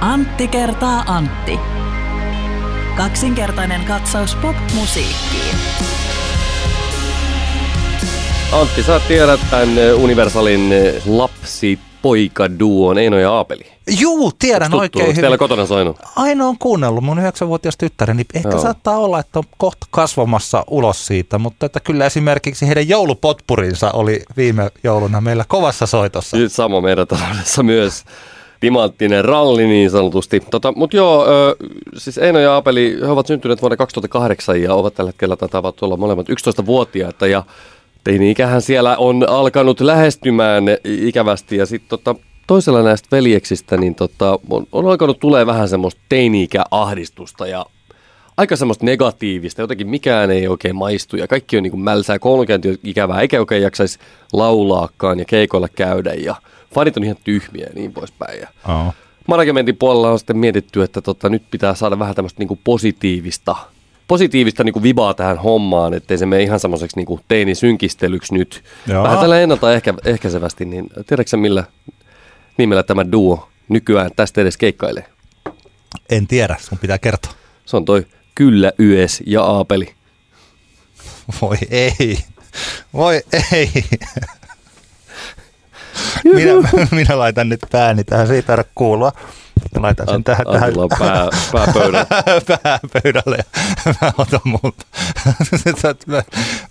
Antti kertaa Antti. Kaksinkertainen katsaus pop-musiikkiin. Antti, sä tiedät tämän Universalin lapsi poika duon Eino ja Aapeli. Juu, tiedän Tuttu, oikein hyvin. teillä kotona soinut? Aina on kuunnellut mun yhdeksänvuotias tyttäreni. Ehkä Joo. saattaa olla, että on kohta kasvamassa ulos siitä, mutta että kyllä esimerkiksi heidän joulupotpurinsa oli viime jouluna meillä kovassa soitossa. Nyt Sama meidän taloudessa myös. Timanttinen ralli niin sanotusti. Tota, Mutta joo, siis Eino ja Aapeli, he ovat syntyneet vuonna 2008 ja ovat tällä hetkellä taitavat olla molemmat 11-vuotiaita ja teini-ikähän siellä on alkanut lähestymään ikävästi. Ja sitten tota, toisella näistä veljeksistä niin tota, on, on alkanut tulee vähän semmoista teini-ikäahdistusta ja aika semmoista negatiivista, jotenkin mikään ei oikein maistu ja kaikki on niin kuin mälsää, koulunkäynti ikävää, eikä oikein jaksaisi laulaakaan ja keikoilla käydä ja fanit on ihan tyhmiä ja niin poispäin. Ja Oh. managementin puolella on sitten mietitty, että tota, nyt pitää saada vähän tämmöistä niin kuin positiivista, positiivista niin kuin vibaa tähän hommaan, ettei se mene ihan semmoiseksi niin kuin teinisynkistelyksi nyt. Joo. Vähän tällä ennalta ehkä, ehkäisevästi, niin tiedätkö millä nimellä tämä duo nykyään tästä edes keikkailee? En tiedä, sun pitää kertoa. Se on toi Kyllä Yes ja Aapeli. Voi ei. Voi ei. Minä, minä laitan nyt pääni tähän, se ei tarvitse kuulua. Ja laitan sen tähän, tähän Antilla on pää, pääpöydälle ja mä otan multa. mä,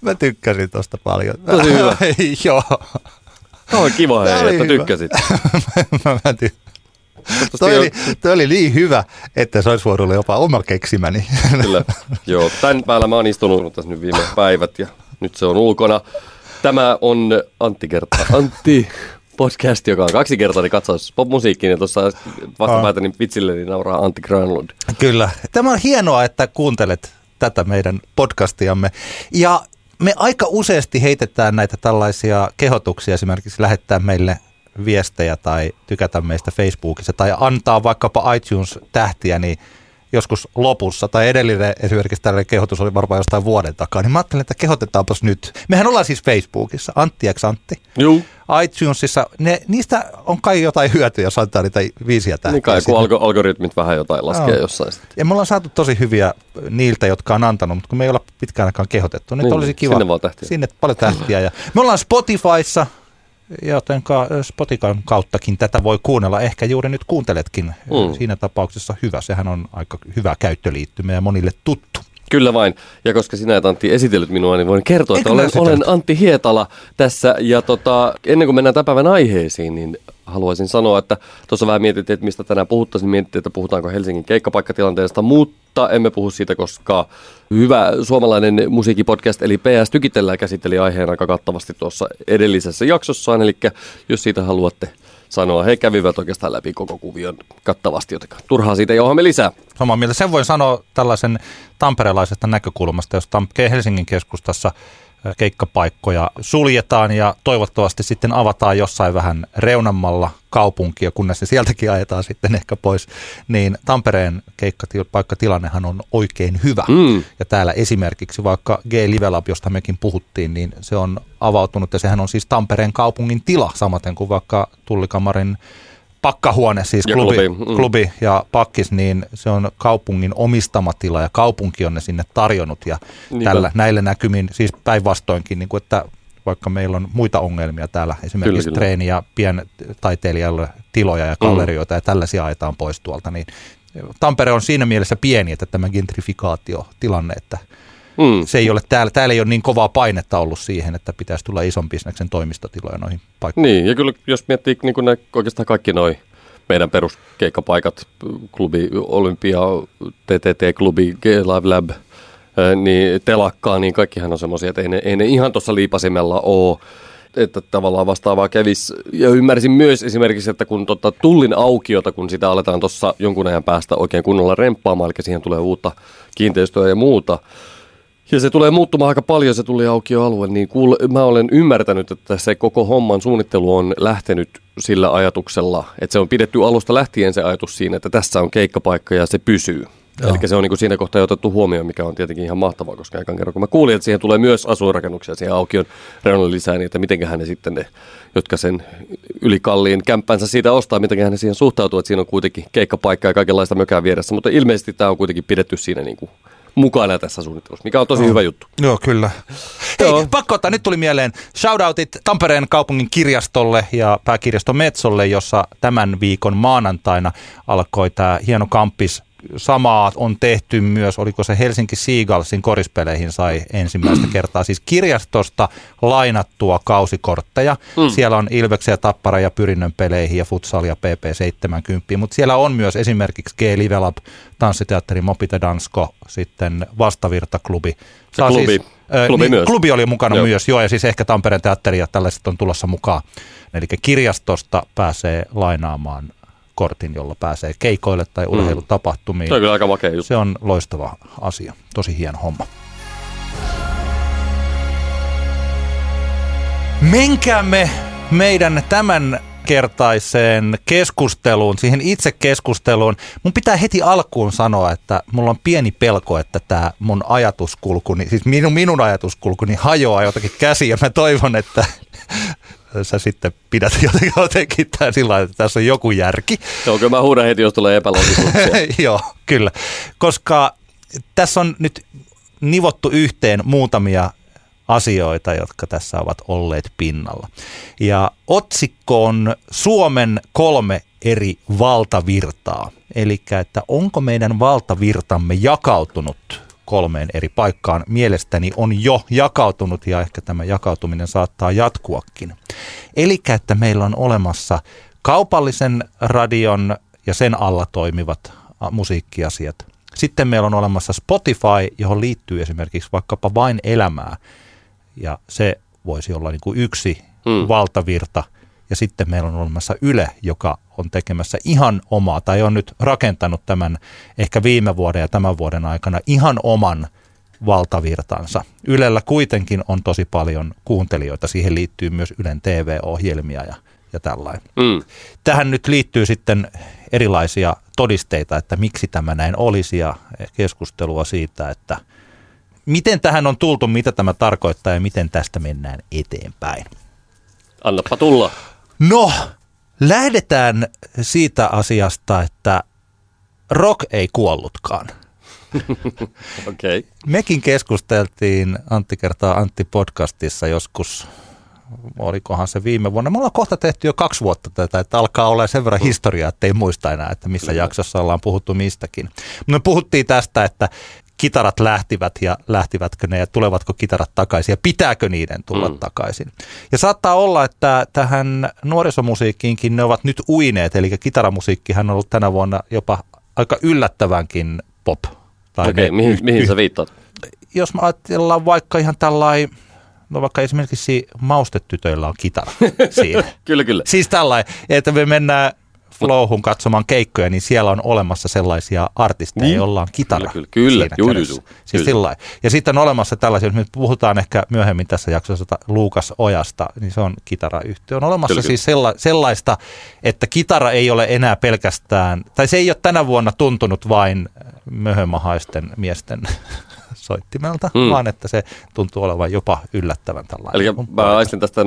mä tykkäsin tosta paljon. Tosi hyvä. Joo. Tämä on kiva, hei, että hyvä. tykkäsit. mä, mä ty... Toivottavasti toi, oli, toi oli niin hyvä, että se olisi voinut olla jopa oma keksimäni. Kyllä, joo. Tämän päällä mä oon istunut tässä nyt viime päivät ja nyt se on ulkona. Tämä on Antti kerta. Antti podcast, joka on kaksikertainen katsaus popmusiikkiin ja tuossa vastapäätäni vitsilleni nauraa Antti Granlund. Kyllä. Tämä on hienoa, että kuuntelet tätä meidän podcastiamme. Ja me aika useasti heitetään näitä tällaisia kehotuksia esimerkiksi lähettää meille viestejä tai tykätä meistä Facebookissa tai antaa vaikkapa iTunes-tähtiä, niin joskus lopussa, tai edellinen esimerkiksi tällainen kehotus oli varmaan jostain vuoden takaa, niin mä ajattelin, että kehotetaanpas nyt. Mehän ollaan siis Facebookissa, Antti X Antti. Juu. iTunesissa, ne, niistä on kai jotain hyötyä, jos antaa niitä viisiä tähtiä. Niin kai, kun algo- algoritmit vähän jotain laskee Joo. jossain sitten. Ja me ollaan saatu tosi hyviä niiltä, jotka on antanut, mutta kun me ei olla pitkään aikaan kehotettu, niin, Niin, niin olisi kiva. sinne vaan tähtiä. Sinne paljon tähtiä. Ja me ollaan Spotifyssa, joten Spotifyn kauttakin tätä voi kuunnella. Ehkä juuri nyt kuunteletkin. Mm. Siinä tapauksessa hyvä. Sehän on aika hyvä käyttöliittymä ja monille tuttu. Kyllä vain. Ja koska sinä et Antti esitellyt minua, niin voin kertoa, että Eikö olen, olen Antti Hietala tässä. Ja tota, ennen kuin mennään tämän päivän aiheisiin, niin haluaisin sanoa, että tuossa vähän mietittiin, että mistä tänään puhuttaisiin. Mietittiin, että puhutaanko Helsingin keikkapaikkatilanteesta, mutta emme puhu siitä, koska hyvä suomalainen musiikkipodcast, eli PS Tykitellään käsitteli aiheen aika kattavasti tuossa edellisessä jaksossaan. Eli jos siitä haluatte sanoa, he kävivät oikeastaan läpi koko kuvion kattavasti, joten turhaa siitä ei ohjelma lisää. Samaa mieltä. Sen voin sanoa tällaisen tamperelaisesta näkökulmasta, jos Helsingin keskustassa keikkapaikkoja suljetaan ja toivottavasti sitten avataan jossain vähän reunammalla kaupunkia, kunnes se sieltäkin ajetaan sitten ehkä pois, niin Tampereen keikkapaikkatilannehan on oikein hyvä. Mm. Ja täällä esimerkiksi vaikka G-Live Lab, josta mekin puhuttiin, niin se on avautunut ja sehän on siis Tampereen kaupungin tila, samaten kuin vaikka Tullikamarin pakkahuone, siis Ja klubi, klubi, mm. klubi ja pakkis, niin se on kaupungin omistama tila ja kaupunki on ne sinne tarjonnut ja Niinpä. tällä, näillä näkymin, siis päinvastoinkin, niin kuin että vaikka meillä on muita ongelmia täällä, esimerkiksi Kyllä, kyllä. treeni- ja pientaiteilijalle tiloja ja gallerioita ja tällaisia ajetaan pois tuolta, niin Tampere on siinä mielessä pieni, että tämä gentrifikaatiotilanne, että Mm. se ei ole täällä, täällä ei ole niin kovaa painetta ollut siihen, että pitäisi tulla ison bisneksen toimistotiloja noihin paikkoihin. Niin, ja kyllä jos miettii niin kuin ne, oikeastaan kaikki noi meidän peruskeikkapaikat, klubi Olympia, TTT-klubi, G-Live Lab, ää, niin telakkaa, niin kaikkihan on semmoisia, että ei ne, ei ne ihan tuossa liipasimella ole että tavallaan vastaavaa kävisi. Ja ymmärsin myös esimerkiksi, että kun tota tullin aukiota, kun sitä aletaan tuossa jonkun ajan päästä oikein kunnolla remppaamaan, eli siihen tulee uutta kiinteistöä ja muuta, ja se tulee muuttumaan aika paljon, se tuli aukioalue, niin kuule, mä olen ymmärtänyt, että se koko homman suunnittelu on lähtenyt sillä ajatuksella, että se on pidetty alusta lähtien se ajatus siinä, että tässä on keikkapaikka ja se pysyy. Eli se on niin siinä kohtaa otettu huomioon, mikä on tietenkin ihan mahtavaa, koska ekan kerran kun mä kuulin, että siihen tulee myös asuinrakennuksia siihen aukion reunalle lisää, niin että mitenköhän ne sitten ne, jotka sen ylikalliin kämppänsä siitä ostaa, mitenköhän ne siihen suhtautuu, että siinä on kuitenkin keikkapaikka ja kaikenlaista mökää vieressä, mutta ilmeisesti tämä on kuitenkin pidetty siinä niin kuin mukana tässä suunnittelussa, mikä on tosi no. hyvä juttu. Joo, kyllä. Hei, Joo. pakko ottaa, nyt tuli mieleen shoutoutit Tampereen kaupungin kirjastolle ja pääkirjasto Metsolle, jossa tämän viikon maanantaina alkoi tämä hieno kampis samaa on tehty myös, oliko se Helsinki Seagalsin korispeleihin sai ensimmäistä kertaa, siis kirjastosta lainattua kausikortteja. Mm. Siellä on Ilveksen ja Tappara ja Pyrinnön peleihin ja futsalia PP70, mutta siellä on myös esimerkiksi G-Live Lab, tanssiteatteri Mopite Dansko, sitten Vastavirta-klubi. Saa klubi. Siis, äh, klubi, niin, myös. klubi oli mukana joo. myös, joo, ja siis ehkä Tampereen teatteri ja tällaiset on tulossa mukaan. Eli kirjastosta pääsee lainaamaan kortin, jolla pääsee keikoille tai mm. urheilutapahtumiin. Se on kyllä aika makea juttu. Se on loistava asia. Tosi hieno homma. Menkäämme meidän tämän kertaiseen keskusteluun, siihen itse keskusteluun. Mun pitää heti alkuun sanoa, että mulla on pieni pelko, että tämä mun ajatuskulkuni, siis minun, minun ajatuskulkuni hajoaa jotakin käsiä. Mä toivon, että sä sitten pidät jotenkin, jotenkin tämän sillä että tässä on joku järki. Joo, kyllä mä huudan heti, jos tulee epäloogisuuksia. Joo, kyllä. Koska tässä on nyt nivottu yhteen muutamia asioita, jotka tässä ovat olleet pinnalla. Ja otsikko on Suomen kolme eri valtavirtaa. Eli että onko meidän valtavirtamme jakautunut kolmeen eri paikkaan mielestäni on jo jakautunut ja ehkä tämä jakautuminen saattaa jatkuakin. Eli että meillä on olemassa kaupallisen radion ja sen alla toimivat musiikkiasiat. Sitten meillä on olemassa Spotify, johon liittyy esimerkiksi vaikkapa vain elämää ja se voisi olla niin kuin yksi hmm. valtavirta – ja sitten meillä on olemassa Yle, joka on tekemässä ihan omaa, tai on nyt rakentanut tämän ehkä viime vuoden ja tämän vuoden aikana ihan oman valtavirtansa. Ylellä kuitenkin on tosi paljon kuuntelijoita, siihen liittyy myös Ylen TV-ohjelmia ja, ja tällainen. Mm. Tähän nyt liittyy sitten erilaisia todisteita, että miksi tämä näin olisi ja keskustelua siitä, että miten tähän on tultu, mitä tämä tarkoittaa ja miten tästä mennään eteenpäin. Annapa tulla. No, lähdetään siitä asiasta, että rock ei kuollutkaan. okay. Mekin keskusteltiin Antti kertaa Antti podcastissa joskus, olikohan se viime vuonna. Me ollaan kohta tehty jo kaksi vuotta tätä, että alkaa olla sen verran historiaa, että ei muista enää, että missä jaksossa ollaan puhuttu mistäkin. Me puhuttiin tästä, että kitarat lähtivät ja lähtivätkö ne ja tulevatko kitarat takaisin ja pitääkö niiden tulla mm. takaisin. Ja saattaa olla, että tähän nuorisomusiikkiinkin ne ovat nyt uineet, eli kitaramusiikkihan on ollut tänä vuonna jopa aika yllättävänkin pop. Okei, okay, mihin, mihin sä viittaat? Jos me ajatellaan vaikka ihan tällainen No vaikka esimerkiksi maustetytöillä on kitara siinä. kyllä, kyllä. Siis tällainen, että me mennään Flowhun katsomaan keikkoja, niin siellä on olemassa sellaisia artisteja, niin. joilla on kitara Kyllä, kyllä, kyllä. Juu, juu, siis kyllä. Ja sitten on olemassa tällaisia, nyt puhutaan ehkä myöhemmin tässä jaksossa Luukas Ojasta, niin se on kitarayhtiö. On olemassa kyllä, siis sella, sellaista, että kitara ei ole enää pelkästään, tai se ei ole tänä vuonna tuntunut vain möhömahaisten miesten soittimelta, mm. vaan että se tuntuu olevan jopa yllättävän tällainen. Eli mä aistin tästä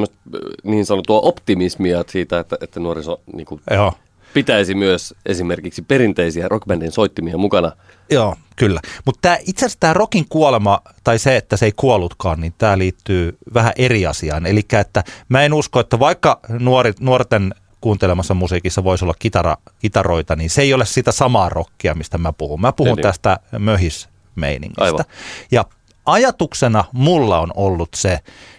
niin sanottua optimismia siitä, että, että nuoriso niin kuin Joo pitäisi myös esimerkiksi perinteisiä rockbändin soittimia mukana. Joo, kyllä. Mutta itse asiassa tämä rockin kuolema, tai se, että se ei kuollutkaan, niin tämä liittyy vähän eri asiaan. Eli että mä en usko, että vaikka nuori, nuorten kuuntelemassa musiikissa voisi olla kitara, kitaroita, niin se ei ole sitä samaa rockia, mistä mä puhun. Mä puhun niin. tästä möhismeiningistä. Aivan. Ja ajatuksena mulla on ollut se,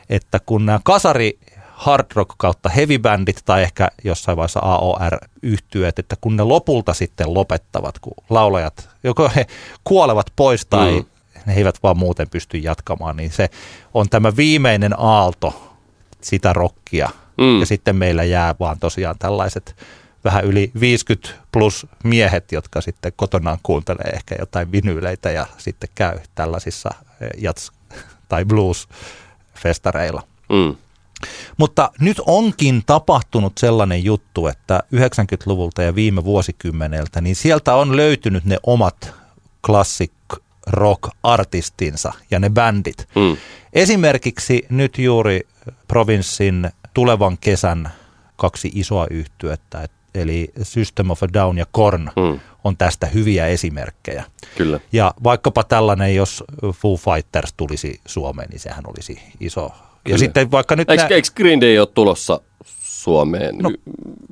että kun nämä kasari hard rock kautta heavy bandit tai ehkä jossain vaiheessa AOR yhtyöt, että kun ne lopulta sitten lopettavat, kun laulajat, joko he kuolevat pois tai mm. ne eivät vaan muuten pysty jatkamaan, niin se on tämä viimeinen aalto sitä rockia. Mm. Ja sitten meillä jää vaan tosiaan tällaiset vähän yli 50 plus miehet, jotka sitten kotonaan kuuntelee ehkä jotain vinyyleitä ja sitten käy tällaisissa eh, jats- tai blues-festareilla. Mm. Mutta nyt onkin tapahtunut sellainen juttu, että 90-luvulta ja viime vuosikymmeneltä, niin sieltä on löytynyt ne omat classic rock-artistinsa ja ne bändit. Mm. Esimerkiksi nyt juuri provinssin tulevan kesän kaksi isoa yhtyettä, et- eli System of a Down ja Korn Mm. on tästä hyviä esimerkkejä. Kyllä. Ja vaikkapa tällainen, jos Foo Fighters tulisi Suomeen, niin sehän olisi iso. Ja Kyllä. sitten vaikka nyt Eikö, nä- eikö Green Day ole tulossa Suomeen? No,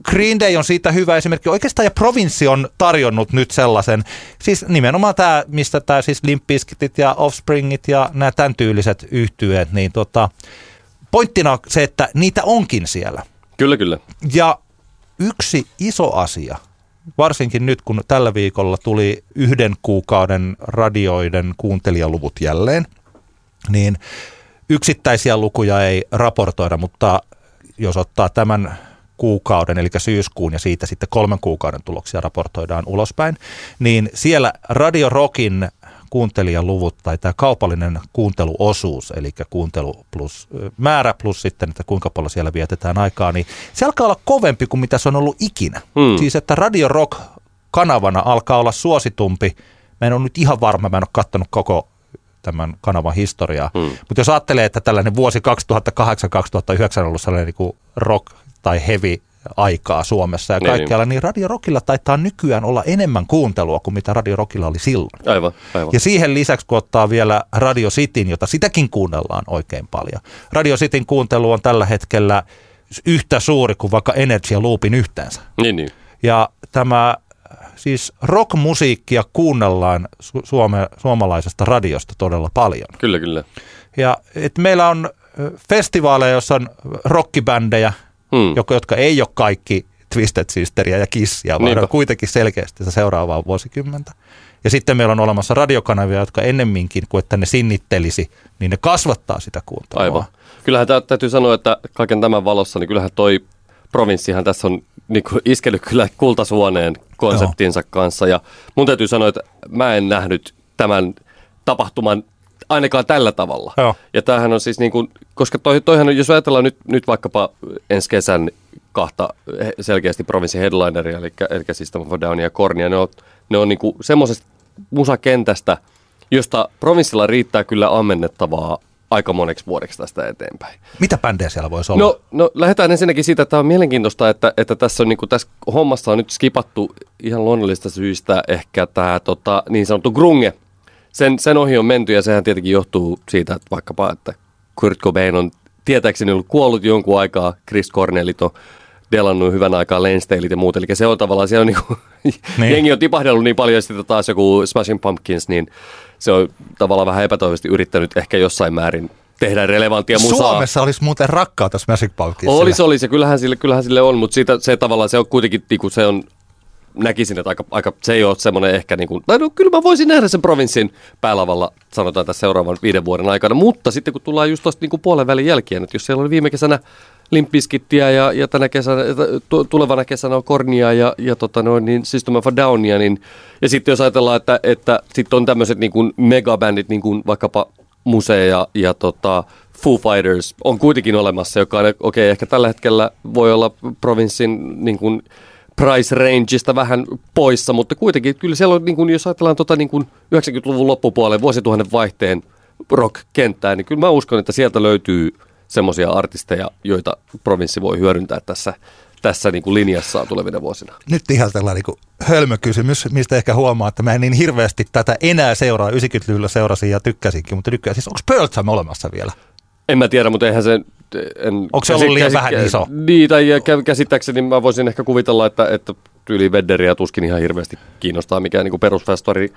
Green Day on siitä hyvä esimerkki. Oikeastaan ja Provinssi on tarjonnut nyt sellaisen, siis nimenomaan tämä, mistä tämä siis Limp Bizkitit ja Offspringit ja nämä tämän tyyliset yhtyeet, niin tota, pointtina on se, että niitä onkin siellä. Kyllä, kyllä. Ja yksi iso asia, varsinkin nyt kun tällä viikolla tuli yhden kuukauden radioiden kuuntelijaluvut jälleen, niin yksittäisiä lukuja ei raportoida, mutta jos ottaa tämän kuukauden, eli syyskuun ja siitä sitten kolmen kuukauden tuloksia raportoidaan ulospäin, niin siellä Radio Rockin kuuntelijaluvut tai tämä kaupallinen kuunteluosuus, eli kuuntelu plus määrä plus sitten, että kuinka paljon siellä vietetään aikaa, niin se alkaa olla kovempi kuin mitä se on ollut ikinä. Hmm. Siis että Radio Rock kanavana alkaa olla suositumpi. Mä en ole nyt ihan varma, mä en ole katsonut koko tämän kanavan historiaa. Hmm. Mutta jos ajattelee, että tällainen vuosi 2008-2009 on ollut sellainen niin kuin rock tai heavy aikaa Suomessa ja Niin, kaikkialla, niin Radio Rockilla taitaa nykyään olla enemmän kuuntelua kuin mitä Radio Rockilla oli silloin. Aivan, aivan. Ja siihen lisäksi, kun ottaa vielä Radio Cityn, jota sitäkin kuunnellaan oikein paljon. Radio Cityn kuuntelu on tällä hetkellä yhtä suuri kuin vaikka Energy ja Loopin yhteensä. Niin, niin. Ja tämä siis rockmusiikkia kuunnellaan su- suome, suomalaisesta radiosta todella paljon. Kyllä, kyllä. Ja et meillä on festivaaleja, joissa on rockibändejä, Hmm. jotka, ei ole kaikki Twisted Sisteria ja Kissia, vaan Niinpä. on kuitenkin selkeästi sitä seuraavaa vuosikymmentä. Ja sitten meillä on olemassa radiokanavia, jotka ennemminkin kuin että ne sinnittelisi, niin ne kasvattaa sitä kuuntelua. Aivan. Kyllähän täytyy sanoa, että kaiken tämän valossa, niin kyllähän toi provinssihan tässä on niin kuin iskellyt kyllä kultasuoneen konseptinsa Joo. kanssa. Ja mun täytyy sanoa, että mä en nähnyt tämän tapahtuman ainakaan tällä tavalla. Joo. Ja tämähän on siis niin kuin, koska toi, toihan jos ajatellaan nyt, nyt vaikkapa ensi kesän kahta selkeästi provinssin headlineria, eli, eli System of a Downia ja Kornia, ne on, ne on niin kuin semmoisesta musakentästä, josta provinssilla riittää kyllä ammennettavaa aika moneksi vuodeksi tästä eteenpäin. Mitä bändejä siellä voisi olla? No, no lähdetään ensinnäkin siitä, että tämä on mielenkiintoista, että, että tässä, on, niin kuin, tässä hommassa on nyt skipattu ihan luonnollista syistä ehkä tämä tota, niin sanottu grunge. Sen, sen ohi on menty ja sehän tietenkin johtuu siitä, että vaikkapa, että Kurt Cobain on tietääkseni ollut kuollut jonkun aikaa, Chris Cornellit on delannut hyvän aikaa Lensteilit ja muut. Eli se on tavallaan, siellä on niin Niin. niin. jengi on tipahdellut niin paljon ja sitten taas joku Smashing Pumpkins, niin se on tavallaan vähän epätoivoisesti yrittänyt ehkä jossain määrin tehdä relevanttia musaa. Suomessa olisi muuten rakkautta Smashing Pumpkinsille. Olisi, olisi, ja kyllähän sille, kyllähän sille on, mutta siitä, se tavallaan se on kuitenkin, niinku, se on, näkisin, että aika, aika, se ei ole semmoinen ehkä, niin kuin, tai no, kyllä mä voisin nähdä sen provinssin päälavalla, sanotaan tässä seuraavan viiden vuoden aikana, mutta sitten kun tullaan just tuosta niin puolen välin jälkeen, että jos siellä oli viime kesänä Limpiskittiä ja, ja tänä kesänä, tu- tulevana kesänä on Kornia ja, ja tota noin, niin System of a Downia, niin, ja sitten jos ajatellaan, että, että sitten on tämmöiset niin kuin megabändit, niin kuin vaikkapa Musea ja, ja tota, Foo Fighters on kuitenkin olemassa, joka on, okei, okay, ehkä tällä hetkellä voi olla provinssin niin kuin price rangeista vähän poissa, mutta kuitenkin kyllä siellä on, niin kuin, jos ajatellaan tota, niin kuin 90-luvun loppupuolen vuosituhannen vaihteen rock-kenttää, niin kyllä mä uskon, että sieltä löytyy semmoisia artisteja, joita provinssi voi hyödyntää tässä, tässä niin kuin linjassaan tulevina vuosina. Nyt ihan tällainen niin hölmökysymys, mistä ehkä huomaa, että mä en niin hirveästi tätä enää seuraa. 90-luvulla seurasin ja tykkäsinkin, mutta nykyään siis onko Jam olemassa vielä? En mä tiedä, mutta eihän se... En, Onko se ollut liian vähän iso? Niin, tai käsittääkseni mä voisin ehkä kuvitella, että, että tyyli Vedderiä tuskin ihan hirveästi kiinnostaa mikään niin perusfestari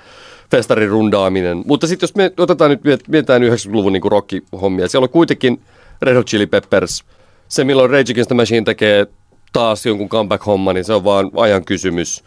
festarin rundaaminen. Mutta sitten jos me otetaan nyt, miet- mietitään 90-luvun niin rockihommia, siellä on kuitenkin Red Hot Chili Peppers, se milloin Rage Against the Machine tekee taas jonkun comeback-homma, niin se on vaan ajan kysymys.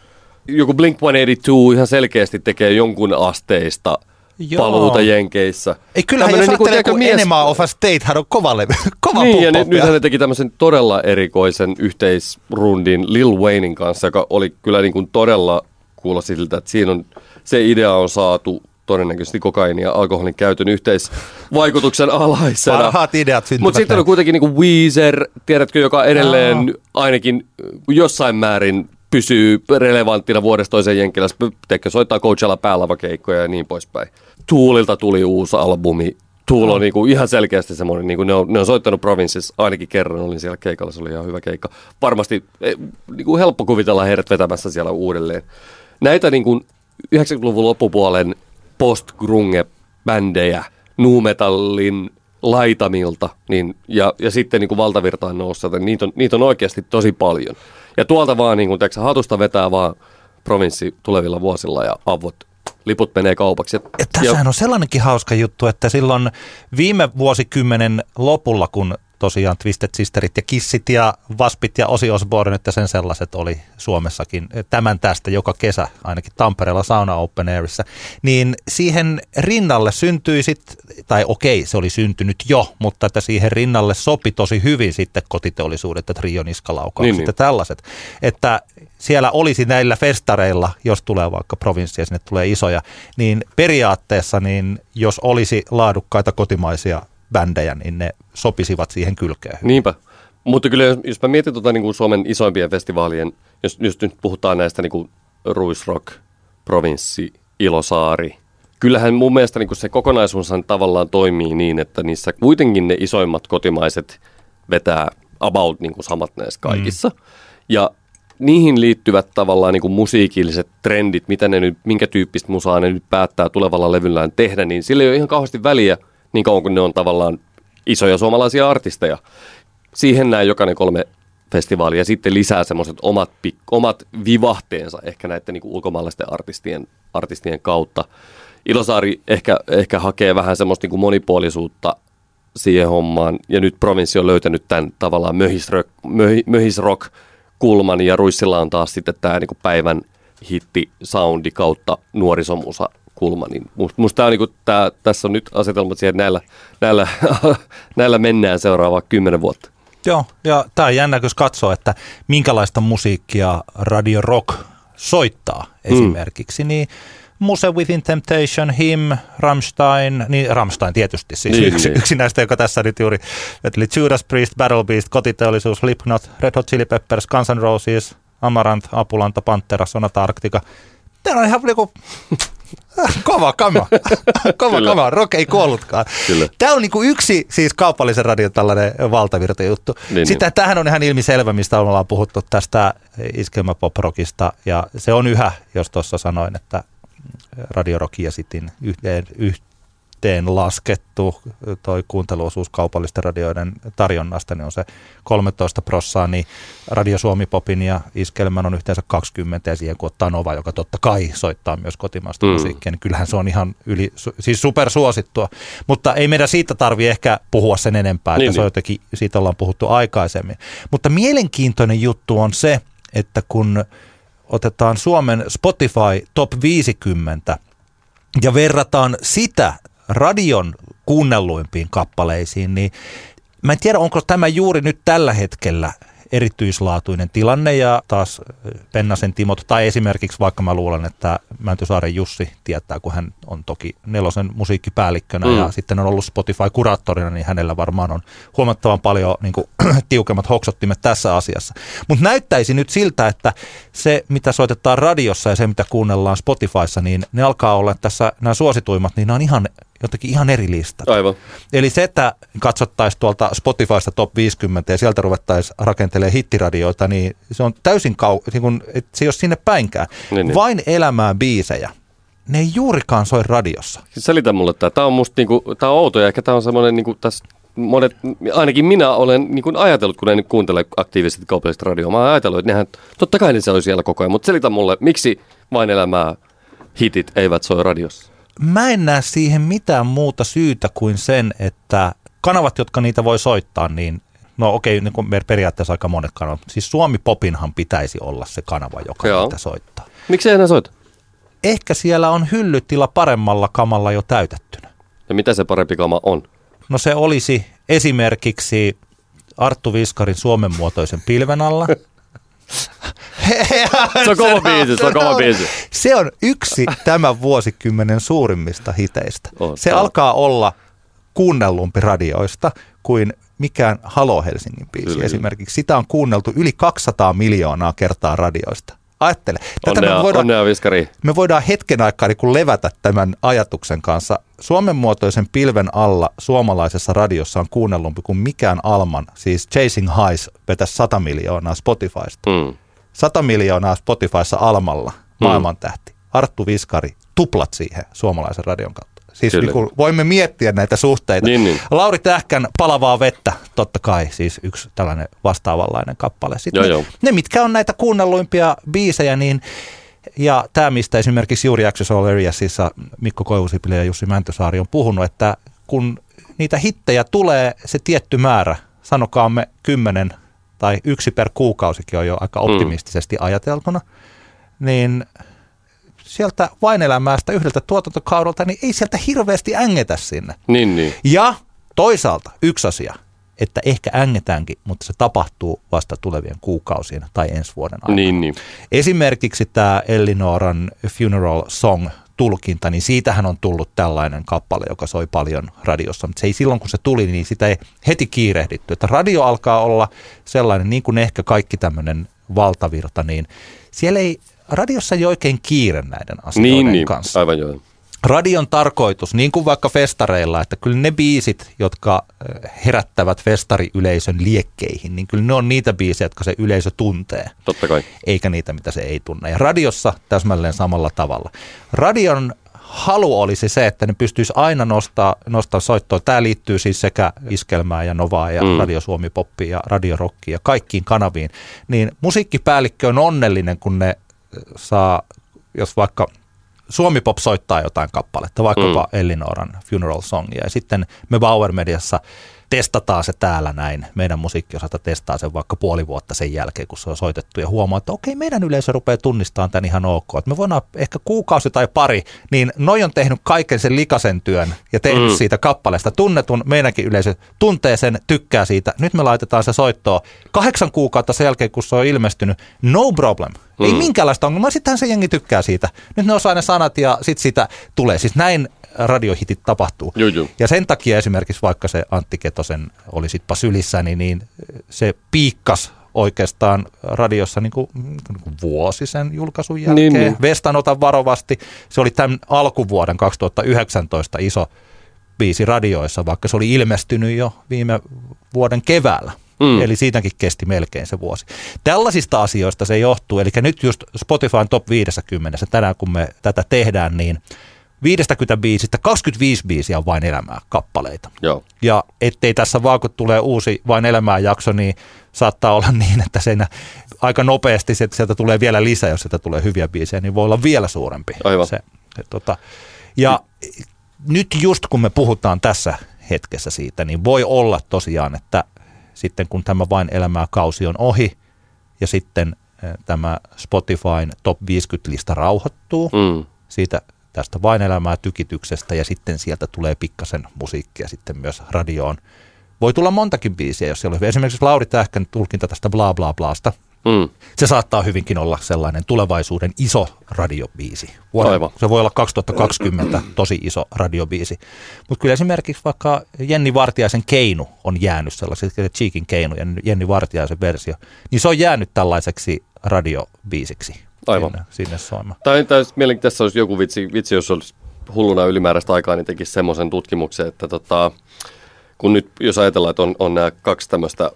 Joku Blink-182 ihan selkeästi tekee jonkun asteista Joo. paluuta Jenkeissä. Ei kyllähän Tämmönen jos ajattelee, tiedätkö, kun Enema of a State, hän on kova levy, kova niin, ja nyt, nythän ne teki tämmöisen todella erikoisen yhteisrundin Lil Waynein kanssa, joka oli kyllä niin kuin todella kuulosti siltä, että siinä on, se idea on saatu todennäköisesti kokaini ja alkoholin käytön yhteisvaikutuksen alaisena. Parhaat ideat syntyvät Mutta sitten on kuitenkin niin Weezer, tiedätkö, joka edelleen ainakin jossain määrin pysyy relevanttina vuodesta toiseen Jenkkilässä, teikö soittaa Coachella päälavakeikkoja ja niin poispäin. Tuulilta tuli uusi albumi. Tuul on niinku ihan selkeästi semmoinen, niinku ne, on, ne on soittanut Provinces ainakin kerran, olin siellä keikalla, se oli ihan hyvä keikka. Varmasti eh, niinku helppo kuvitella heidät vetämässä siellä uudelleen. Näitä niinku 90-luvun loppupuolen post-grunge-bändejä, nuumetallin laitamilta niin, ja, ja sitten niin kuin valtavirtaan noussa, niitä on, niitä on oikeasti tosi paljon. Ja tuolta vaan niin kuin, teksä, hatusta vetää vaan provinssi tulevilla vuosilla ja avot liput menee kaupaksi. Ja tässähän on sellainenkin hauska juttu, että silloin viime vuosikymmenen lopulla, kun tosiaan Twisted Sisterit ja Kissit ja Vaspit ja Osi Osborne, että sen sellaiset oli Suomessakin tämän tästä joka kesä, ainakin Tampereella Sauna Open Airissa, niin siihen rinnalle syntyi sitten, tai okei, se oli syntynyt jo, mutta että siihen rinnalle sopi tosi hyvin sitten kotiteollisuudet ja Trio Niskalaukaukset niin, ja niin. tällaiset, että siellä olisi näillä festareilla, jos tulee vaikka provinssi ja sinne tulee isoja, niin periaatteessa niin jos olisi laadukkaita kotimaisia bändejä, niin ne sopisivat siihen kylkeen. Niinpä. Mutta kyllä jos, jos mä mietin tuota, niin kuin Suomen isoimpien festivaalien, jos, jos nyt puhutaan näistä niin kuin Ruisrock, Provinssi, Ilosaari, kyllähän mun mielestä niin kuin se kokonaisuus tavallaan toimii niin, että niissä kuitenkin ne isoimmat kotimaiset vetää about niin kuin samat näissä kaikissa. Mm. Ja niihin liittyvät tavallaan niin kuin musiikilliset trendit, mitä ne nyt, minkä tyyppistä musaa ne nyt päättää tulevalla levyllään tehdä, niin sillä ei ole ihan kauheasti väliä – niin kauan kuin ne on tavallaan isoja suomalaisia artisteja. Siihen näin jokainen kolme festivaalia ja sitten lisää semmoiset omat, omat vivahteensa ehkä näiden niin ulkomaalaisten artistien, artistien kautta. Ilosaari ehkä, ehkä hakee vähän semmoista niin monipuolisuutta siihen hommaan ja nyt provinssi on löytänyt tämän tavallaan möhisrock, möhisrock kulman ja Ruissilla on taas sitten tämä niin päivän hitti soundi kautta nuorisomusa kulma. Niin musta, musta tää on niinku, tää, tässä on nyt asetelmat siihen, että näillä, näillä, näillä mennään seuraavaa kymmenen vuotta. Joo, ja tämä on jännä, jos katsoo, että minkälaista musiikkia Radio Rock soittaa mm. esimerkiksi, mm. niin Muse Within Temptation, Him, Rammstein, niin Rammstein tietysti siis niin, yksi, niin. yksi näistä, joka tässä nyt juuri, eli Judas Priest, Battle Beast, Kotiteollisuus, Slipknot, Red Hot Chili Peppers, Guns N' Roses, Amaranth, Apulanta, Pantera, Sonata Arctica. Tämä on ihan niinku Kova kama. Kova Kyllä. kama. Rock ei kuollutkaan. Kyllä. Tämä on niinku yksi siis kaupallisen radion tällainen valtavirta juttu. Niin, Sitten niin. tähän on ihan ilmiselvä, mistä ollaan puhuttu tästä iskelmäpop-rockista. Ja se on yhä, jos tuossa sanoin, että Radio Rock ja yhteen, yhteen laskettu toi kuunteluosuus kaupallisten radioiden tarjonnasta, niin on se 13 prossaa, niin Radio Suomi Popin ja Iskelmän on yhteensä 20 ja siihen kun ottaa Nova, joka totta kai soittaa myös kotimaista mm. musiikkia, niin kyllähän se on ihan yli, siis supersuosittua. Mutta ei meidän siitä tarvi ehkä puhua sen enempää, että niin, se on niin. jotenkin, siitä ollaan puhuttu aikaisemmin. Mutta mielenkiintoinen juttu on se, että kun otetaan Suomen Spotify Top 50 ja verrataan sitä radion kuunnelluimpiin kappaleisiin, niin mä en tiedä, onko tämä juuri nyt tällä hetkellä erityislaatuinen tilanne ja taas Pennasen Timot tai esimerkiksi vaikka mä luulen, että Mäntysaaren Jussi tietää, kun hän on toki nelosen musiikkipäällikkönä mm. ja sitten on ollut Spotify-kuraattorina, niin hänellä varmaan on huomattavan paljon niin kuin, tiukemmat hoksottimet tässä asiassa. Mutta näyttäisi nyt siltä, että se mitä soitetaan radiossa ja se mitä kuunnellaan Spotifyssa, niin ne alkaa olla tässä nämä suosituimmat, niin ne on ihan jotenkin ihan eri listat. Aivan. Eli se, että katsottaisiin tuolta Spotifysta top 50 ja sieltä ruvettaisiin rakentelemaan hittiradioita, niin se on täysin kau... Niin kun, että se ei ole sinne päinkään. Niin, niin. Vain elämää biisejä. Ne ei juurikaan soi radiossa. Selitä mulle tämä. Tämä on musta niinku, tämä on outo ja ehkä tämä on semmoinen niinku tässä monet, ainakin minä olen niin kuin ajatellut, kun en kuuntele aktiivisesti kaupallista radioa, mä oon ajatellut, että nehän, totta kai ne se oli siellä koko ajan, mutta selitä mulle, miksi vain elämää hitit eivät soi radiossa? Mä en näe siihen mitään muuta syytä kuin sen, että kanavat, jotka niitä voi soittaa, niin no okei, niin kuin periaatteessa aika monet kanavat. Siis Suomi Popinhan pitäisi olla se kanava, joka Joo. niitä soittaa. Miksi ei enää soita? Ehkä siellä on hyllytila paremmalla kamalla jo täytettynä. Ja mitä se parempi kama on? No se olisi esimerkiksi Arttu Viskarin suomen muotoisen pilven alla. se on kova biisi, se on kova biisi. Se on yksi tämän vuosikymmenen suurimmista hiteistä. On, se on. alkaa olla kuunnellumpi radioista kuin mikään Halo Helsingin biisi Kyllä. esimerkiksi. Sitä on kuunneltu yli 200 miljoonaa kertaa radioista. Ajattele. Tätä Onnea, me, voidaan, onnea viskari. me voidaan hetken aikaa niin levätä tämän ajatuksen kanssa. Suomen muotoisen pilven alla suomalaisessa radiossa on kuunnellumpi kuin mikään Alman, siis Chasing Highs vetäisi 100 miljoonaa Spotifysta. Mm. 100 miljoonaa Spotifyssa Almalla, maailman tähti. Arttu Viskari, tuplat siihen suomalaisen radion kautta. Siis Kyllä. niin kuin voimme miettiä näitä suhteita. Niin, niin. Lauri Tähkän Palavaa vettä, totta kai, siis yksi tällainen vastaavanlainen kappale. Sitten Joo, ne, joo. ne, mitkä on näitä kuunnelluimpia biisejä, niin ja tämä, mistä esimerkiksi juuri Access All Areasissa Mikko Koivusipilä ja Jussi Mäntysaari on puhunut, että kun niitä hittejä tulee se tietty määrä, sanokaamme kymmenen tai yksi per kuukausikin on jo aika optimistisesti ajateltuna, niin sieltä vain elämästä yhdeltä tuotantokaudelta, niin ei sieltä hirveästi ängetä sinne. Niin, niin. Ja toisaalta yksi asia, että ehkä ängetäänkin, mutta se tapahtuu vasta tulevien kuukausien tai ensi vuoden aikana. Niin, niin. Esimerkiksi tämä Ellinoran Funeral Song tulkinta, niin siitähän on tullut tällainen kappale, joka soi paljon radiossa, mutta se ei silloin kun se tuli, niin sitä ei heti kiirehditty. Että radio alkaa olla sellainen, niin kuin ehkä kaikki tämmöinen valtavirta, niin siellä ei, radiossa ei oikein kiire näiden asioiden Niin, niin. kanssa Aivan joo. radion tarkoitus, niin kuin vaikka festareilla, että kyllä ne biisit, jotka herättävät festariyleisön liekkeihin, niin kyllä ne on niitä biisejä, jotka se yleisö tuntee, Totta kai. eikä niitä, mitä se ei tunne. Ja radiossa täsmälleen samalla tavalla. Radion halu olisi se, että ne pystyisi aina nostaa, nostaa soittoa. Tämä liittyy siis sekä iskelmään ja novaa ja Mm. Radio Suomi Poppiin ja Radio Rockiin ja kaikkiin kanaviin. Niin musiikkipäällikkö on onnellinen, kun ne saa, jos vaikka Suomi Pop soittaa jotain kappaletta, vaikkapa mm. Ellinoran Funeral Songia, ja sitten me Bauer Mediassa testataan se täällä näin. Meidän musiikkiosalta testaa sen vaikka puoli vuotta sen jälkeen, kun se on soitettu ja huomaa, että okei, meidän yleisö rupeaa tunnistamaan tämän ihan ok. Että me voidaan ehkä kuukausi tai pari, niin noi on tehnyt kaiken sen likasen työn ja tehnyt Mm. siitä kappaleesta tunnetun. Meidänkin yleisö tuntee sen, tykkää siitä. Nyt me laitetaan se soittoon kahdeksan kuukautta sen jälkeen, kun se on ilmestynyt. No problem. Ei Mm. minkäänlaista ongelmaa. Sittenhän se jengi tykkää siitä. Nyt ne osaa ne sanat ja sitten siitä tulee. Siis näin radiohitit tapahtuu. Joo, joo. Ja sen takia esimerkiksi vaikka se Antti Ketosen oli sitpa sylissä, niin, niin se piikkas oikeastaan radiossa niin kuin, niin kuin vuosi sen julkaisun jälkeen. Niin, Niin, niin. niin. Vestanota varovasti. Se oli tämän alkuvuoden 2019 iso biisi radioissa, vaikka se oli ilmestynyt jo viime vuoden keväällä. Mm. Eli siitäkin kesti melkein se vuosi. Tällaisista asioista se johtuu. Eli nyt just Spotifyn top 50, tänään kun me tätä tehdään, niin 50 biisistä 25 biisiä on vain elämää kappaleita. Joo. Ja ettei tässä vaan kun tulee uusi vain elämää jakso, niin saattaa olla niin, että siinä aika nopeasti se- sieltä tulee vielä lisää, jos sieltä tulee hyviä biisejä, niin voi olla vielä suurempi. Aivan. Se, se, tota. Ja nyt just kun me puhutaan tässä hetkessä siitä, niin voi olla tosiaan, että sitten kun tämä vain elämää kausi on ohi ja sitten eh, tämä Spotifyn top 50-lista rauhoittuu, Mm. siitä tästä vain elämää tykityksestä ja sitten sieltä tulee pikkasen musiikkia sitten myös radioon. Voi tulla montakin biisiä, jos siellä on. Esimerkiksi Lauri Tähkän tulkinta tästä bla bla blaasta. Mm. Se saattaa hyvinkin olla sellainen tulevaisuuden iso radiobiisi. Vuoden, Aivan. se voi olla 2020 tosi iso radiobiisi. Mutta kyllä esimerkiksi vaikka Jenni Vartiaisen Keinu on jäänyt sellaiseksi, se Cheekin Keinu ja Jenni Vartiaisen versio, niin se on jäänyt tällaiseksi radiobiisiksi Aivan. Sinne, sinne soimaan. Tai, tai mielenki- tässä olisi joku vitsi, vitsi, jos olisi hulluna ylimääräistä aikaa, niin tekisi semmoisen tutkimuksen, että tota, kun nyt, jos ajatellaan, että on, on nämä kaksi tämmöistä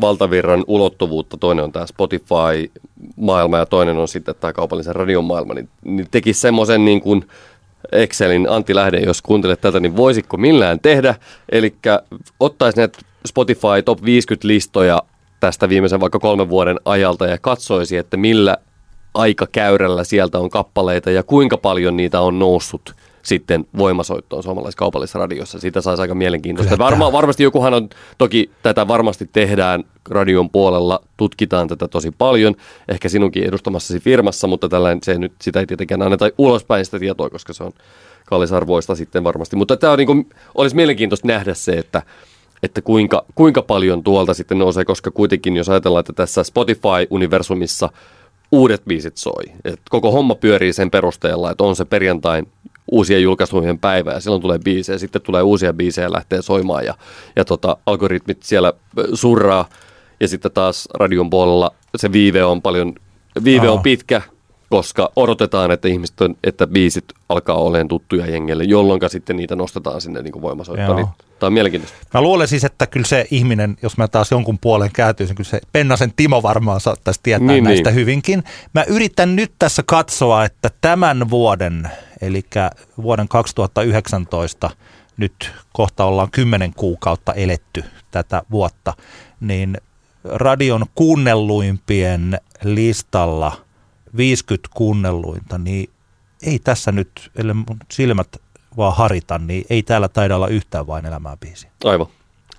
valtavirran ulottuvuutta, toinen on tämä Spotify-maailma ja toinen on sitten tämä kaupallisen radion maailma, niin, niin tekisi semmoisen niin kuin Excelin Antti Lähde, jos kuuntelet tätä, niin voisitko millään tehdä? Eli ottaisi näitä Spotify Top 50-listoja tästä viimeisen vaikka kolmen vuoden ajalta ja katsoisi, että millä aikakäyrällä sieltä on kappaleita ja kuinka paljon niitä on noussut sitten voimasoittoon suomalaisessa kaupallisessa radiossa. Siitä saisi aika mielenkiintoista. Varma, varmasti jokuhan on, toki tätä varmasti tehdään radion puolella, tutkitaan tätä tosi paljon, ehkä sinunkin edustamassasi firmassa, mutta tällainen, se nyt, sitä ei tietenkään anneta ulospäin sitä tietoa, koska se on kallisarvoista sitten varmasti. Mutta tämä on niin kuin, olisi mielenkiintoista nähdä se, että että kuinka, kuinka paljon tuolta sitten nousee, koska kuitenkin jos ajatellaan, että tässä Spotify-universumissa uudet biisit soi. Et koko homma pyörii sen perusteella, että on se perjantain uusien julkaisujen päivä ja silloin tulee biisejä, sitten tulee uusia biisejä ja lähtee soimaan ja, ja tota, algoritmit siellä surraa ja sitten taas radion puolella se viive on paljon viive Aa. on pitkä, koska odotetaan, että ihmiset on, että biisit alkaa olemaan tuttuja jengelle, jolloin sitten niitä nostetaan sinne niin kuin voimasoittoon. Niin, tämä on mielenkiintoista. Mä luulen siis, että kyllä se ihminen, jos mä taas jonkun puolen kääntyisin, kyllä se Pennasen Timo varmaan saattaisi tietää Niin, näistä niin. hyvinkin. Mä yritän nyt tässä katsoa, että tämän vuoden, eli vuoden 2019, nyt kohta ollaan kymmenen kuukautta eletty tätä vuotta, niin radion kuunnelluimpien listalla 50 kuunnelluinta, niin ei tässä nyt, ellei mun silmät vaan harita, niin ei täällä taida olla yhtään vain elämää biisiä. Aivan.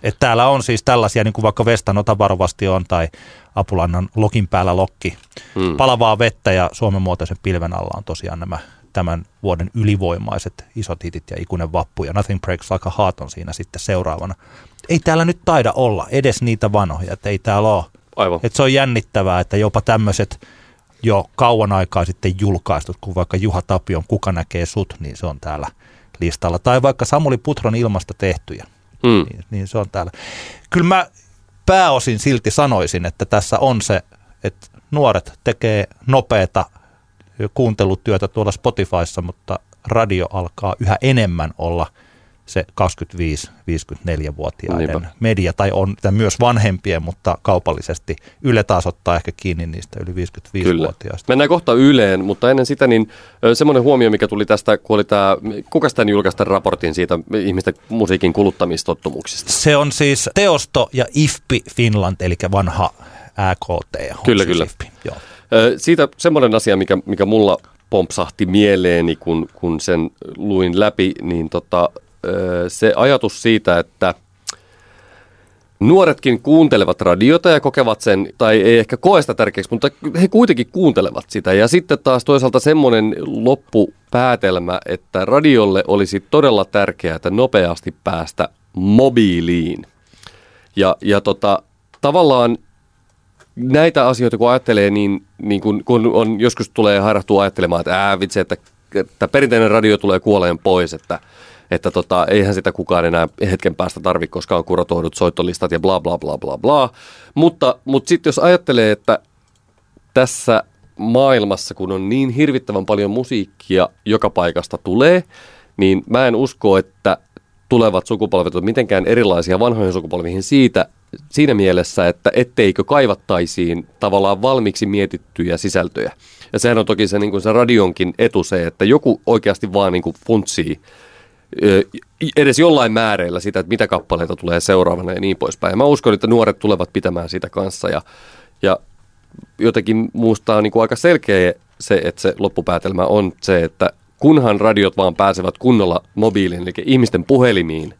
Et täällä on siis tällaisia, niin kuin vaikka Vestan ota varovasti on, tai Apulannan lokin päällä lokki. Hmm. Palavaa vettä ja Suomen muotoisen pilven alla on tosiaan nämä tämän vuoden ylivoimaiset isot hitit ja ikuinen vappu ja Nothing Breaks Like a Heart on siinä sitten seuraavana. Ei täällä nyt taida olla edes niitä vanhoja, että ei täällä ole. Aivan. Et se on jännittävää, että jopa tämmöiset jo kauan aikaa sitten julkaistut, kun vaikka Juha Tapion Kuka näkee sut, niin se on täällä listalla. Tai vaikka Samuli Putron ilmasta tehtyjä, Hmm. niin, niin se on täällä. Kyllä mä pääosin silti sanoisin, että tässä on se, että nuoret tekee nopeata kuuntelutyötä tuolla Spotifyssa, mutta radio alkaa yhä enemmän olla se 25-54-vuotiaiden Niinpä. media, tai on tai myös vanhempien, mutta kaupallisesti Yle taas ottaa ehkä kiinni niistä yli 55-vuotiaista. Mennään kohta Yleen, mutta ennen sitä niin semmoinen huomio, mikä tuli tästä, kun oli tämä, kuka sitä julkaisi tämän raportin siitä ihmisten musiikin kuluttamistottumuksista? Se on siis Teosto ja IFPI Finland, eli vanha AKT. Kyllä, siis kyllä. IFPI, Joo. Siitä semmoinen asia, mikä, mikä mulla pompsahti mieleeni, kun, kun sen luin läpi, niin tota, se ajatus siitä, että nuoretkin kuuntelevat radiota ja kokevat sen, tai ei ehkä koe sitä tärkeäksi, mutta he kuitenkin kuuntelevat sitä. Ja sitten taas toisaalta semmoinen loppupäätelmä, että radiolle olisi todella tärkeää, että nopeasti päästä mobiiliin. Ja, ja tota, tavallaan näitä asioita kun ajattelee, niin, niin kun, kun on, joskus tulee hairahtua ajattelemaan, että ää vitsi, että, että perinteinen radio tulee kuoleen pois, että, että tota, eihän sitä kukaan enää hetken päästä tarvitse, koska on kuratoidut soittolistat ja bla bla bla bla bla. Mutta, mutta sitten jos ajattelee, että tässä maailmassa, kun on niin hirvittävän paljon musiikkia joka paikasta tulee, niin mä en usko, että tulevat sukupolvet ovat mitenkään erilaisia vanhoihin sukupolviin siitä, siinä mielessä, että etteikö kaivattaisiin tavallaan valmiiksi mietittyjä sisältöjä. Ja sehän on toki se, niin kuin se radionkin etu se, että joku oikeasti vaan niin kuin funtsii edes jollain määreillä sitä, että mitä kappaleita tulee seuraavana ja niin poispäin. Ja mä uskon, että nuoret tulevat pitämään sitä kanssa ja, ja jotenkin muusta on niin kuin aika selkeä se, että se loppupäätelmä on se, että kunhan radiot vaan pääsevät kunnolla mobiiliin, eli ihmisten puhelimiin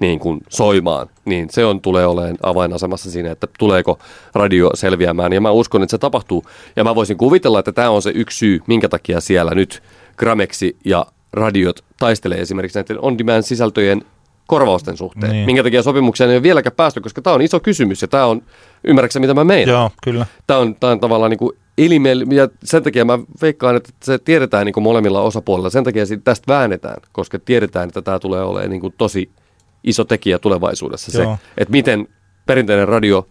niin kuin soimaan, niin se on tulee olemaan avainasemassa siinä, että tuleeko radio selviämään. Ja mä uskon, että se tapahtuu. Ja mä voisin kuvitella, että tämä on se yksi syy, minkä takia siellä nyt Grameksi ja radiot taistelee esimerkiksi näiden on-demand sisältöjen korvausten suhteen. Niin. Minkä takia sopimuksia ei ole vieläkään päästy, koska tämä on iso kysymys ja tämä on, ymmärrätkö mitä mä meinaan? Joo, kyllä. Tämä on, tämä on tavallaan niin kuin elimel, ja sen takia mä veikkaan, että se tiedetään niin kuin molemmilla osapuolilla. Sen takia tästä väännetään, koska tiedetään, että tämä tulee olemaan niin kuin tosi iso tekijä tulevaisuudessa. Se, Joo. että miten perinteinen radio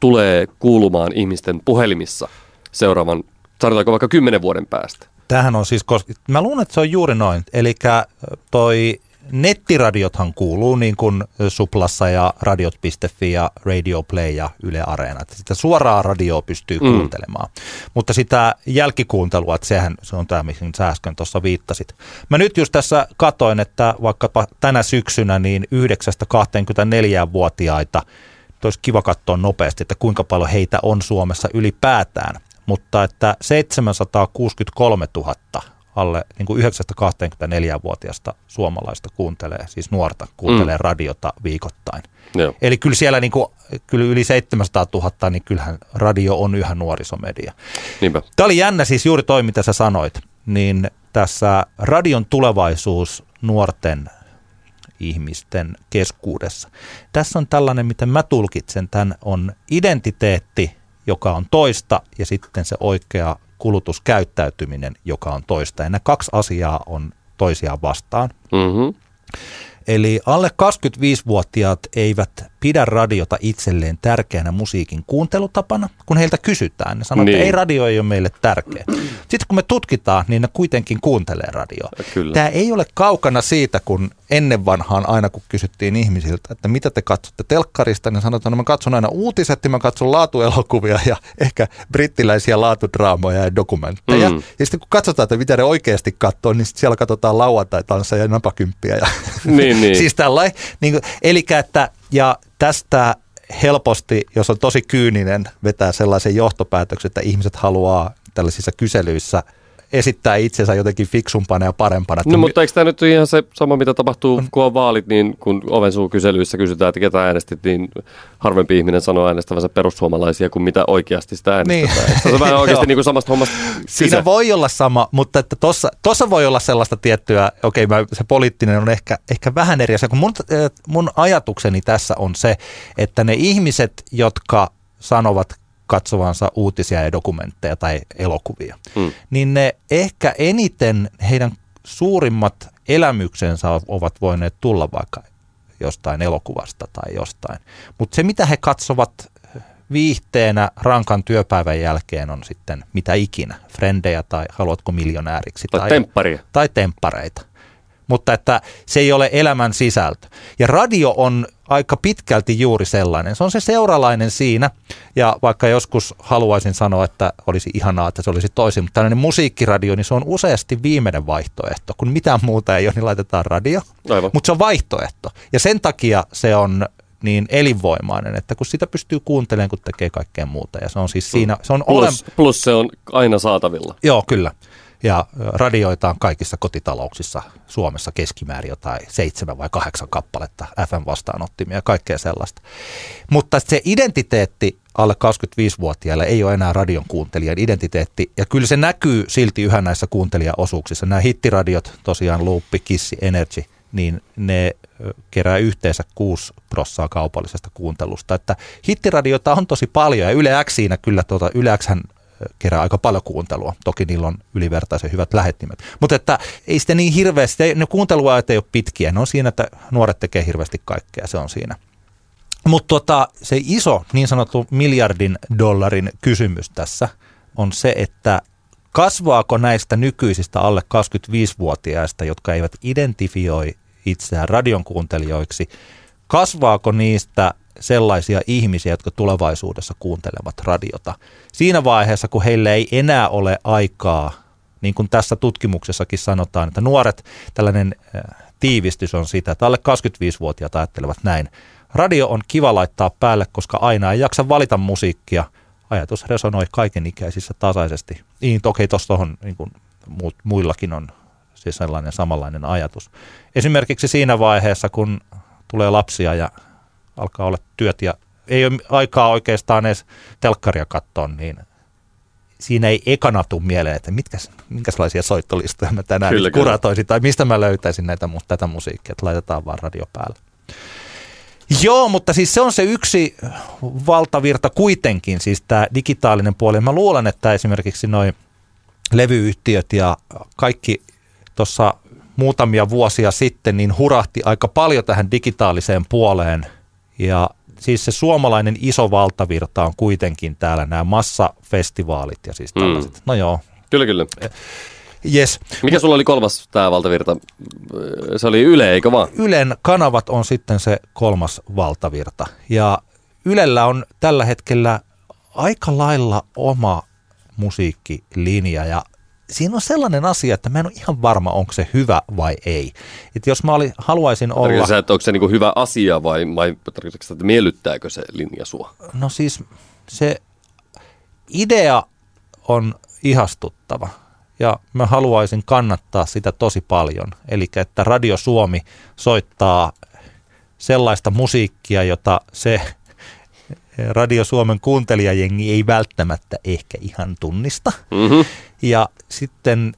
tulee kuulumaan ihmisten puhelimissa seuraavan, sanotaanko vaikka kymmenen vuoden päästä. Tämähän on siis, koska mä luulen, että se on juuri noin. Eli toi nettiradiothan kuuluu niin kuin Suplassa ja radiot.fi ja Radio Play ja Yle Areena. Että sitä suoraa radioa pystyy Mm. kuuntelemaan. Mutta sitä jälkikuuntelua, että sehän se on tämä, mihin sä äsken tuossa viittasit. Mä nyt just tässä katoin, että vaikkapa tänä syksynä niin 9-24-vuotiaita, olisi kiva katsoa nopeasti, että kuinka paljon heitä on Suomessa ylipäätään, mutta että 763 000 alle niin kuin 9-24-vuotiaasta suomalaista kuuntelee, siis nuorta kuuntelee mm. radiota viikoittain. Joo. Eli kyllä siellä niin kuin, kyllä yli 700 000, niin kyllähän radio on yhä nuorisomedia. Niinpä. Tämä oli jännä siis juuri toi, mitä sä sanoit, niin tässä radion tulevaisuus nuorten ihmisten keskuudessa. Tässä on tällainen, miten mä tulkitsen tämän, on identiteetti, joka on toista, ja sitten se oikea kulutuskäyttäytyminen, joka on toista. Ja nämä kaksi asiaa on toisiaan vastaan. Mm-hmm. Eli alle 25-vuotiaat eivät pidä radiota itselleen tärkeänä musiikin kuuntelutapana, kun heiltä kysytään. Ne sanoo, niin. että ei radio ei ole meille tärkeä. Sitten kun me tutkitaan, niin ne kuitenkin kuuntelee radioa. Kyllä. Tämä ei ole kaukana siitä, kun ennen vanhaan aina kun kysyttiin ihmisiltä, että mitä te katsotte telkkarista, niin sanotaan, että no mä katson aina uutiset ja mä katson laatuelokuvia ja ehkä brittiläisiä laatudraamoja ja dokumentteja. Mm. Ja sitten kun katsotaan, että mitä ne oikeasti katsoo, niin siellä katsotaan lauantai-tanssa ja napakymppiä. Ja Niin, niin. siis tällainen. Niin eli että, ja tästä helposti, jos on tosi kyyninen, vetää sellaisen johtopäätöksen, että ihmiset haluaa tällaisissa kyselyissä esittää itsensä jotenkin fiksumpana ja parempana. No mutta eikö tämä nyt ihan se sama, mitä tapahtuu, kun on vaalit, niin kun ovensuu kyselyissä kysytään, että ketä äänestit, niin harvempi ihminen sanoo äänestävänsä perussuomalaisia kuin mitä oikeasti sitä äänestetään. Niin. Se on vähän oikeasti niin kuin samasta hommasta Siinä kyse. voi olla sama, mutta että tossa, tossa voi olla sellaista tiettyä, okei mä, se poliittinen on ehkä, ehkä vähän eri asia, kun mun, eh, mun ajatukseni tässä on se, että ne ihmiset, jotka sanovat katsovansa uutisia ja dokumentteja tai elokuvia, Mm. niin ne ehkä eniten heidän suurimmat elämyksensä ovat voineet tulla vaikka jostain elokuvasta tai jostain. Mutta se, mitä he katsovat viihteenä rankan työpäivän jälkeen on sitten mitä ikinä, frendejä tai haluatko miljonääriksi. Tai tempparia. Tai temppareita. Mutta että se ei ole elämän sisältö. Ja radio on aika pitkälti juuri sellainen. Se on se seuralainen siinä. Ja vaikka joskus haluaisin sanoa, että olisi ihanaa, että se olisi toisin, mutta tällainen musiikkiradio, niin se on useasti viimeinen vaihtoehto. Kun mitään muuta ei ole, niin laitetaan radio. Aivan. Mutta se on vaihtoehto. Ja sen takia se on niin elinvoimainen, että kun sitä pystyy kuuntelemaan, kun tekee kaikkea muuta. Ja se on siis siinä, se on olem... Plus, plus se on aina saatavilla. Joo, kyllä. Ja radioita on kaikissa kotitalouksissa Suomessa keskimäärin jotain seitsemän vai kahdeksan kappaletta FM-vastaanottimia ja kaikkea sellaista. Mutta se identiteetti alle 25-vuotiaille ei ole enää radion kuuntelijan identiteetti. Ja kyllä se näkyy silti yhä näissä kuuntelijaosuuksissa. Nämä hittiradiot, tosiaan Luuppi, Kissi, Energy, niin ne kerää yhteensä 6 prossaa kaupallisesta kuuntelusta. Että hittiradioita on tosi paljon ja Yle X siinä kyllä, tuota, Yle Xhän kerää aika paljon kuuntelua. Toki niillä on ylivertaisen hyvät lähettimet. Mutta että ei sitä niin hirveästi, ne kuunteluajat ei ole pitkiä. Ne on siinä, että nuoret tekee hirveästi kaikkea, se on siinä. Mutta tota, se iso niin sanottu miljardin dollarin kysymys tässä on se, että kasvaako näistä nykyisistä alle 25-vuotiaista, jotka eivät identifioi itseään radion kuuntelijoiksi, kasvaako niistä sellaisia ihmisiä, jotka tulevaisuudessa kuuntelevat radiota. Siinä vaiheessa, kun heille ei enää ole aikaa, niin kuin tässä tutkimuksessakin sanotaan, että nuoret, tällainen äh, tiivistys on sitä, että alle 25-vuotiaat ajattelevat näin. Radio on kiva laittaa päälle, koska aina ei jaksa valita musiikkia. Ajatus resonoi kaikenikäisissä tasaisesti. Niin, toki tuossa on niin muillakin on siis sellainen samanlainen ajatus. Esimerkiksi siinä vaiheessa, kun tulee lapsia ja alkaa olla työt ja ei ole aikaa oikeastaan edes telkkaria katsoa, niin siinä ei ekana tule mieleen, että mitkäs, minkälaisia soittolistoja mä tänään Kyllä, kyllä, kuratoisin tai mistä mä löytäisin näitä, tätä musiikkia, että laitetaan vaan radio päälle. Joo, mutta siis se on se yksi valtavirta kuitenkin, siis tämä digitaalinen puoli. Mä luulen, että esimerkiksi noin levyyhtiöt ja kaikki tuossa muutamia vuosia sitten niin hurahti aika paljon tähän digitaaliseen puoleen. Ja siis se suomalainen iso valtavirta on kuitenkin täällä nämä massafestivaalit ja siis tällaiset. Mm. No joo, Kyllä, kyllä. yes. Mikä sulla oli kolmas tämä valtavirta? Se oli Yle, eikö vaan? Ylen kanavat on sitten se kolmas valtavirta. Ja Ylellä on tällä hetkellä aika lailla oma musiikkilinja ja siinä on sellainen asia, että mä en ole ihan varma, onko se hyvä vai ei. Et jos mä oli, haluaisin olla... Sä, että onko se niinku hyvä asia vai, vai tarkoitatko että miellyttääkö se linja sua? No siis se idea on ihastuttava ja mä haluaisin kannattaa sitä tosi paljon. Eli että Radio Suomi soittaa sellaista musiikkia, jota se Radio Suomen kuuntelijajengi ei välttämättä ehkä ihan tunnista. Mm-hmm. Ja sitten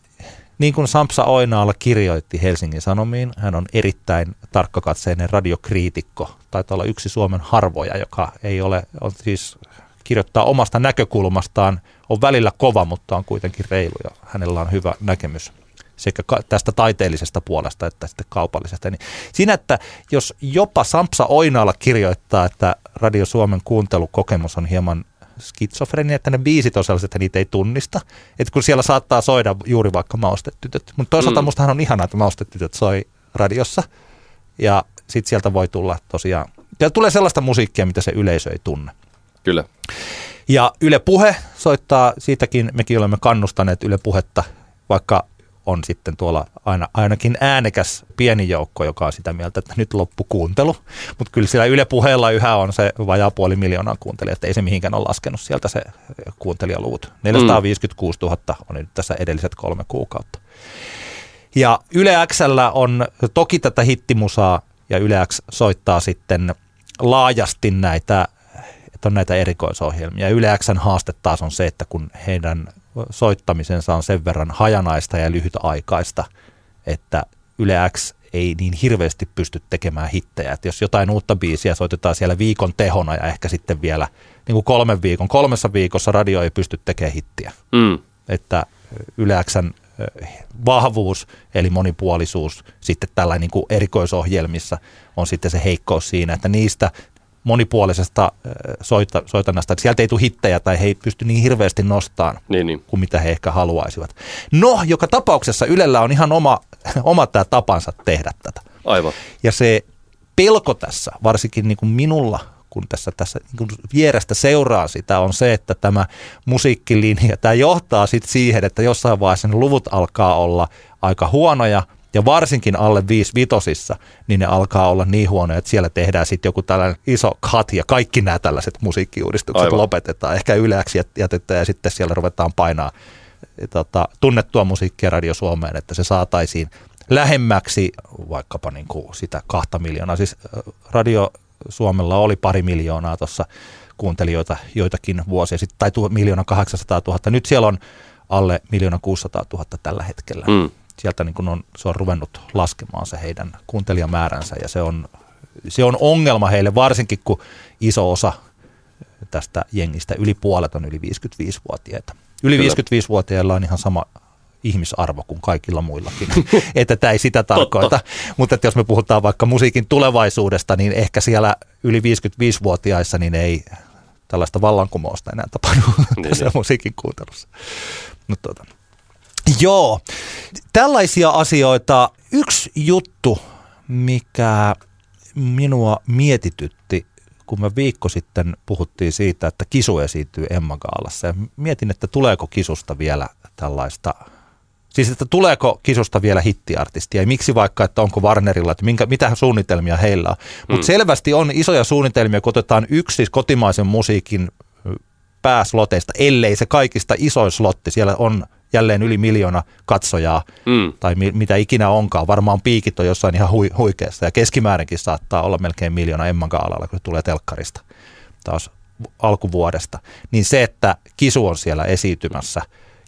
niin kuin Sampsa Oinaala kirjoitti Helsingin Sanomiin, hän on erittäin tarkkakatseinen radiokriitikko. Taitaa olla yksi Suomen harvoja, joka ei ole, on siis kirjoittaa omasta näkökulmastaan, on välillä kova, mutta on kuitenkin reilu ja hänellä on hyvä näkemys sekä tästä taiteellisesta puolesta että sitten kaupallisesta. Niin siinä, että jos jopa Sampsa Oinaala kirjoittaa, että Radio Suomen kuuntelukokemus on hieman skitsofrenia, että ne biisit on sellaiset, että niitä ei tunnista. Että kun siellä saattaa soida juuri vaikka maustetytöt. Mutta toisaalta mm. mustahan on ihanaa, että maustetytöt soi radiossa. Ja sitten sieltä voi tulla tosiaan, ja tulee sellaista musiikkia, mitä se yleisö ei tunne. Kyllä. Ja Yle Puhe soittaa, siitäkin mekin olemme kannustaneet Yle Puhetta, vaikka on sitten tuolla aina, ainakin äänekäs pieni joukko, joka on sitä mieltä, että nyt loppu kuuntelu. Mutta kyllä sillä Yle Puheella yhä on se vajaa puoli miljoonaa kuuntelijaa, että ei se mihinkään ole laskenut sieltä se kuuntelijaluvut. 456 000 on nyt tässä edelliset kolme kuukautta. Ja Yle Xllä on toki tätä hittimusaa ja Yle X soittaa sitten laajasti näitä, että on näitä erikoisohjelmia. Yle Xn haaste taas on se, että kun heidän soittamisensa on sen verran hajanaista ja lyhytaikaista, että Yle X ei niin hirveästi pysty tekemään hittejä. Että jos jotain uutta biisiä soitetaan siellä viikon tehona ja ehkä sitten vielä niin kuin kolmen viikon, kolmessa viikossa radio ei pysty tekemään hittiä. Mm. Että Yle Xn vahvuus, eli monipuolisuus, sitten tällainen niin kuin erikoisohjelmissa on sitten se heikkous siinä, että niistä monipuolisesta soita, soitannasta, että sieltä ei tule hittejä tai he ei pysty niin hirveästi nostamaan niin, niin. kuin mitä he ehkä haluaisivat. No, joka tapauksessa Ylellä on ihan oma, oma tämä tapansa tehdä tätä. Aivan. Ja se pelko tässä, varsinkin niin kuin minulla, kun tässä, tässä niin kuin vierestä seuraa sitä, on se, että tämä musiikkilinja, tämä johtaa sitten siihen, että jossain vaiheessa ne luvut alkaa olla aika huonoja – ja varsinkin alle viisi vitosissa, niin ne alkaa olla niin huonoja, että siellä tehdään sitten joku tällainen iso cut ja kaikki nämä tällaiset musiikkiuudistukset Aivan. lopetetaan. Ehkä yleäksi jätetään ja sitten siellä ruvetaan painaa tota, tunnettua musiikkia Radio Suomeen, että se saataisiin lähemmäksi vaikkapa niin kuin sitä kahta miljoonaa. Siis Radio Suomella oli pari miljoonaa tuossa kuuntelijoita joitakin vuosia sitten, tai miljoona 800 000. Nyt siellä on alle miljoona 600 000 tällä hetkellä. Mm sieltä niin on, se on ruvennut laskemaan se heidän kuuntelijamääränsä ja se on, se on ongelma heille, varsinkin kun iso osa tästä jengistä, yli puolet on yli 55-vuotiaita. Yli Kyllä. 55-vuotiailla on ihan sama ihmisarvo kuin kaikilla muillakin. että tämä ei sitä tarkoita. Mutta että jos me puhutaan vaikka musiikin tulevaisuudesta, niin ehkä siellä yli 55-vuotiaissa niin ei tällaista vallankumousta enää tapahdu niin, tässä niin. musiikin kuuntelussa. Mutta tuota, Joo, tällaisia asioita. Yksi juttu, mikä minua mietitytti, kun me viikko sitten puhuttiin siitä, että kisu esiintyy Emma Gaalassa. Ja mietin, että tuleeko kisusta vielä tällaista Siis, että tuleeko kisusta vielä hittiartistia ja miksi vaikka, että onko Warnerilla, että minkä, mitä suunnitelmia heillä on. Mutta mm. selvästi on isoja suunnitelmia, kun otetaan yksi siis kotimaisen musiikin pääsloteista, ellei se kaikista isoin slotti. Siellä on jälleen yli miljoona katsojaa mm. tai mi- mitä ikinä onkaan. Varmaan piikit on jossain ihan hui- huikeassa ja keskimäärinkin saattaa olla melkein miljoona Emman Gaalalla, kun se tulee telkkarista taas alkuvuodesta. Niin se, että Kisu on siellä esiintymässä,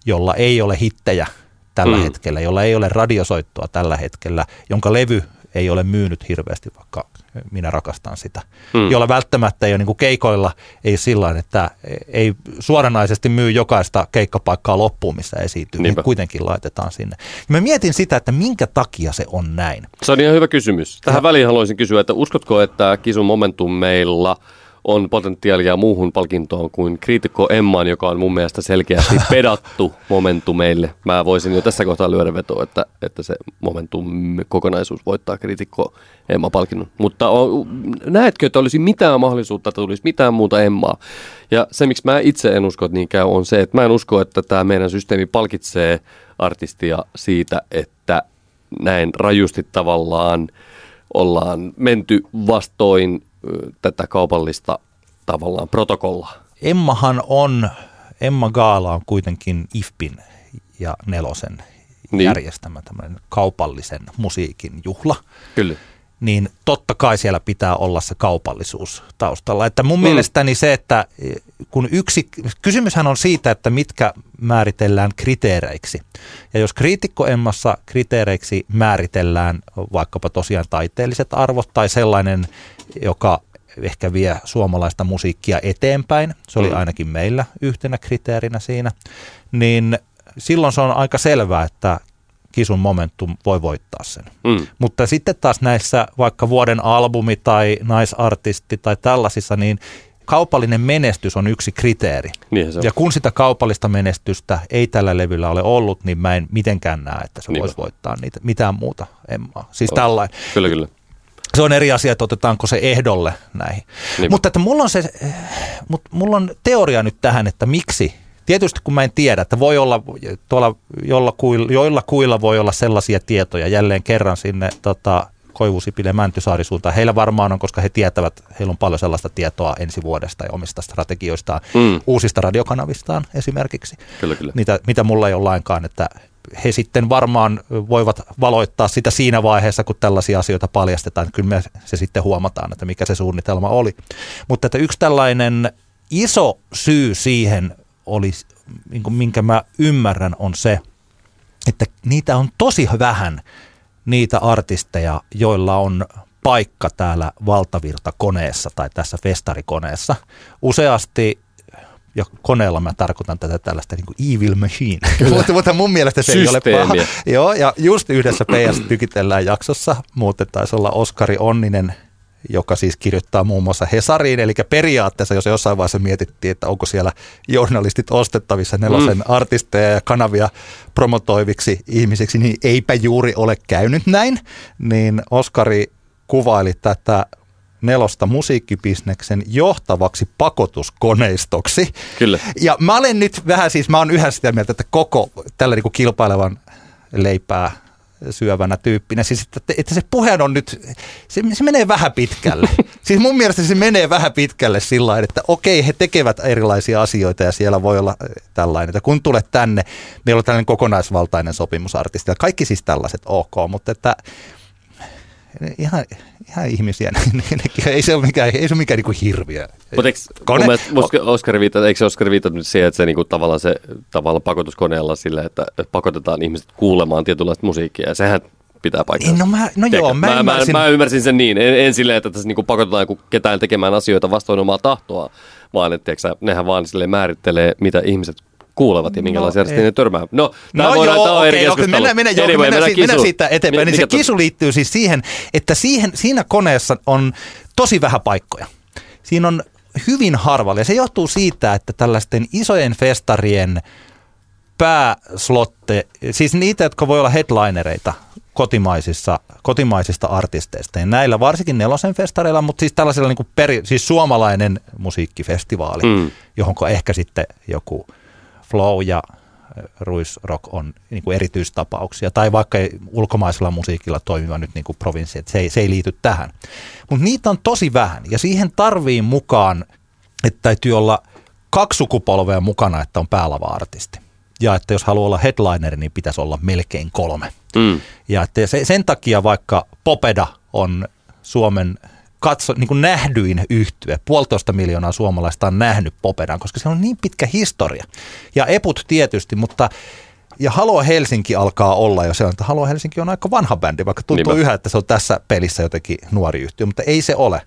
jolla ei ole hittejä tällä mm. hetkellä, jolla ei ole radiosoittoa tällä hetkellä, jonka levy ei ole myynyt hirveästi, vaikka minä rakastan sitä. Hmm. Jolla välttämättä ei ole niin kuin keikoilla, ei sillä että ei suoranaisesti myy jokaista keikkapaikkaa loppuun, missä esiintyy, niin kuitenkin laitetaan sinne. Ja mä mietin sitä, että minkä takia se on näin. Se on ihan hyvä kysymys. Tähän ja. väliin haluaisin kysyä, että uskotko, että Kisun Momentum meillä – on potentiaalia muuhun palkintoon kuin kriitikko Emmaan, joka on mun mielestä selkeästi pedattu momentumeille. Mä voisin jo tässä kohtaa lyödä vetoa, että, että se momentum kokonaisuus voittaa kriitikko Emma-palkinnon. Mutta on, näetkö, että olisi mitään mahdollisuutta, että tulisi mitään muuta Emmaa? Ja se, miksi mä itse en usko, että niin käy, on se, että mä en usko, että tämä meidän systeemi palkitsee artistia siitä, että näin rajusti tavallaan ollaan menty vastoin tätä kaupallista tavallaan protokollaa. Emmahan on, Emma Gaala on kuitenkin IFPin ja Nelosen niin. järjestämä tämmöinen kaupallisen musiikin juhla. Kyllä. Niin totta kai siellä pitää olla se kaupallisuus taustalla. Että mun mm. mielestäni se, että kun yksi, kysymyshän on siitä, että mitkä määritellään kriteereiksi. Ja jos kriitikko Emmassa kriteereiksi määritellään vaikkapa tosiaan taiteelliset arvot tai sellainen joka ehkä vie suomalaista musiikkia eteenpäin, se oli mm. ainakin meillä yhtenä kriteerinä siinä, niin silloin se on aika selvää, että kisun momentum voi voittaa sen. Mm. Mutta sitten taas näissä vaikka vuoden albumi tai naisartisti tai tällaisissa, niin kaupallinen menestys on yksi kriteeri. On. Ja kun sitä kaupallista menestystä ei tällä levyllä ole ollut, niin mä en mitenkään näe, että se Niinpä. voisi voittaa niitä. Mitään muuta, Emma. Siis tällainen. Kyllä, kyllä. Se on eri asia, että otetaanko se ehdolle näihin. Niinpä. Mutta että mulla on se, eh, mut mulla on teoria nyt tähän, että miksi. Tietysti kun mä en tiedä, että voi olla tuolla jollakuilla, joilla kuilla voi olla sellaisia tietoja jälleen kerran sinne tota, Koivusipille ja Mäntysaari suuntaan. Heillä varmaan on, koska he tietävät, heillä on paljon sellaista tietoa ensi vuodesta ja omista strategioistaan, Mm. uusista radiokanavistaan esimerkiksi Kyllä, kyllä. mitä, mitä mulla ei ole lainkaan, että he sitten varmaan voivat valoittaa sitä siinä vaiheessa, kun tällaisia asioita paljastetaan. Kyllä me se sitten huomataan, että mikä se suunnitelma oli. Mutta että yksi tällainen iso syy siihen oli, niin minkä mä ymmärrän, on se, että niitä on tosi vähän niitä artisteja, joilla on paikka täällä valtavirtakoneessa tai tässä festarikoneessa. Useasti ja koneella mä tarkoitan tätä tällaista niin evil machine. mutta, mutta mun mielestä se ei ole paha. Systeemiä. Joo, ja just yhdessä PS Tykitellään jaksossa, muuten taisi olla Oskari Onninen, joka siis kirjoittaa muun muassa Hesariin, eli periaatteessa, jos jossain vaiheessa mietittiin, että onko siellä journalistit ostettavissa nelosen mm. artisteja ja kanavia promotoiviksi ihmisiksi, niin eipä juuri ole käynyt näin, niin Oskari kuvaili tätä nelosta musiikkibisneksen johtavaksi pakotuskoneistoksi. Kyllä. Ja mä olen nyt vähän siis, mä oon yhä sitä mieltä, että koko tällä niin kuin kilpailevan leipää syövänä tyyppinä. Siis että, että se puhe on nyt, se, se menee vähän pitkälle. siis mun mielestä se menee vähän pitkälle sillä että okei, he tekevät erilaisia asioita ja siellä voi olla eh, tällainen. Että kun tulet tänne, meillä on tällainen kokonaisvaltainen sopimusartisti ja kaikki siis tällaiset ok, mutta että ihan, ihan ihmisiä, nekin, ei se ole mikään, ei se ole mikään niin hirviö. Mutta Oskari viittaa, eikö Oskari viittaa nyt siihen, että se niinku tavallaan se tavallaan pakotuskoneella sille, että pakotetaan ihmiset kuulemaan tietynlaista musiikkia ja sehän pitää paikkansa. Niin, no mä- no joo, mä mä, ymmärsin- mä, mä, ymmärsin sen niin, en, en silleen, että tässä niinku pakotetaan ketään tekemään asioita vastoin omaa tahtoa, vaan että nehän vaan sille määrittelee, mitä ihmiset kuulevat ja minkälaisia No, no, ei. ne törmää. No, No voidaan, joo, tää on eri keskustelu. mennään, mennään, joo, Anyway, mennään, siitä, mennään kisuun. siitä eteenpäin. Niin se kisu liittyy siis siihen, että siihen, siinä koneessa on tosi vähän paikkoja. Siinä on hyvin harvalla ja se johtuu siitä, että tällaisten isojen festarien pääslotte, siis niitä, jotka voi olla headlinereita kotimaisissa, kotimaisista artisteista. Ja näillä varsinkin nelosen festareilla, mutta siis tällaisella niin kuin peri, siis suomalainen musiikkifestivaali, mm. johon ehkä sitten joku Flow ja Ruisrock on niin kuin erityistapauksia, tai vaikka ei ulkomaisella musiikilla toimiva nyt niin kuin provinssi, että se ei, se ei liity tähän. Mutta niitä on tosi vähän, ja siihen tarvii mukaan, että täytyy olla kaksi sukupolvea mukana, että on päälava-artisti. Ja että jos haluaa olla headliner, niin pitäisi olla melkein kolme. Mm. Ja että se, sen takia vaikka Popeda on Suomen katso, niin kuin nähdyin yhtye. Puolitoista miljoonaa suomalaista on nähnyt Popedan, koska se on niin pitkä historia. Ja Eput tietysti, mutta ja Halo Helsinki alkaa olla jo se on, että Halo Helsinki on aika vanha bändi, vaikka tuntuu Niinpä. yhä, että se on tässä pelissä jotenkin nuori yhtiö, mutta ei se ole.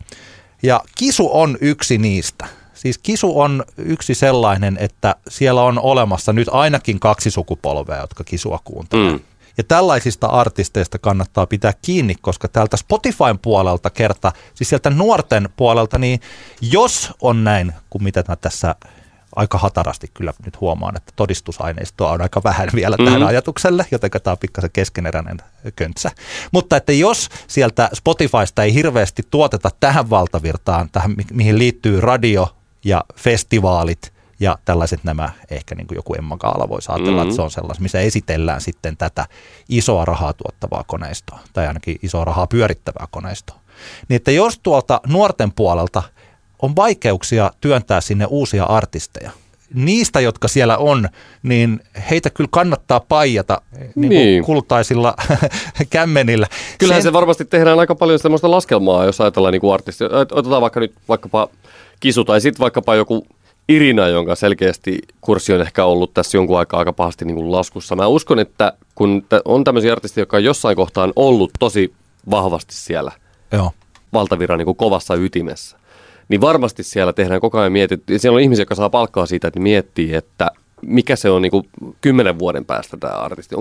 Ja Kisu on yksi niistä. Siis Kisu on yksi sellainen, että siellä on olemassa nyt ainakin kaksi sukupolvea, jotka Kisua kuuntelee. Mm. Ja tällaisista artisteista kannattaa pitää kiinni, koska täältä Spotifyn puolelta kerta, siis sieltä nuorten puolelta, niin jos on näin, kuin mitä mä tässä aika hatarasti kyllä nyt huomaan, että todistusaineistoa on aika vähän vielä tähän Mhm. ajatukselle, joten tämä on pikkasen keskeneräinen köntsä. Mutta että jos sieltä Spotifysta ei hirveästi tuoteta tähän valtavirtaan, tähän, mi- mihin liittyy radio ja festivaalit ja tällaiset nämä, ehkä niin kuin joku Emma Gaala voisi ajatella, Mhm. että se on sellaista, missä esitellään sitten tätä isoa rahaa tuottavaa koneistoa, tai ainakin isoa rahaa pyörittävää koneistoa. Niin että jos tuolta nuorten puolelta on vaikeuksia työntää sinne uusia artisteja, niistä, jotka siellä on, niin heitä kyllä kannattaa paijata niin kuin Niin. kultaisilla kämmenillä. Kyllähän Sen- se varmasti tehdään aika paljon semmoista laskelmaa, jos ajatellaan niin artisti. Otetaan vaikka nyt vaikkapa Kisu tai sitten vaikkapa joku Irina, jonka selkeästi kurssi on ehkä ollut tässä jonkun aikaa aika pahasti niin kuin laskussa. Mä uskon, että kun on tämmöisiä artisteja, jotka on jossain kohtaan ollut tosi vahvasti siellä Joo. valtaviran niin kuin kovassa ytimessä, niin varmasti siellä tehdään koko ajan mietit, siellä on ihmisiä, jotka saa palkkaa siitä, että miettii, että mikä se on niin kuin kymmenen vuoden päästä tämä artisti.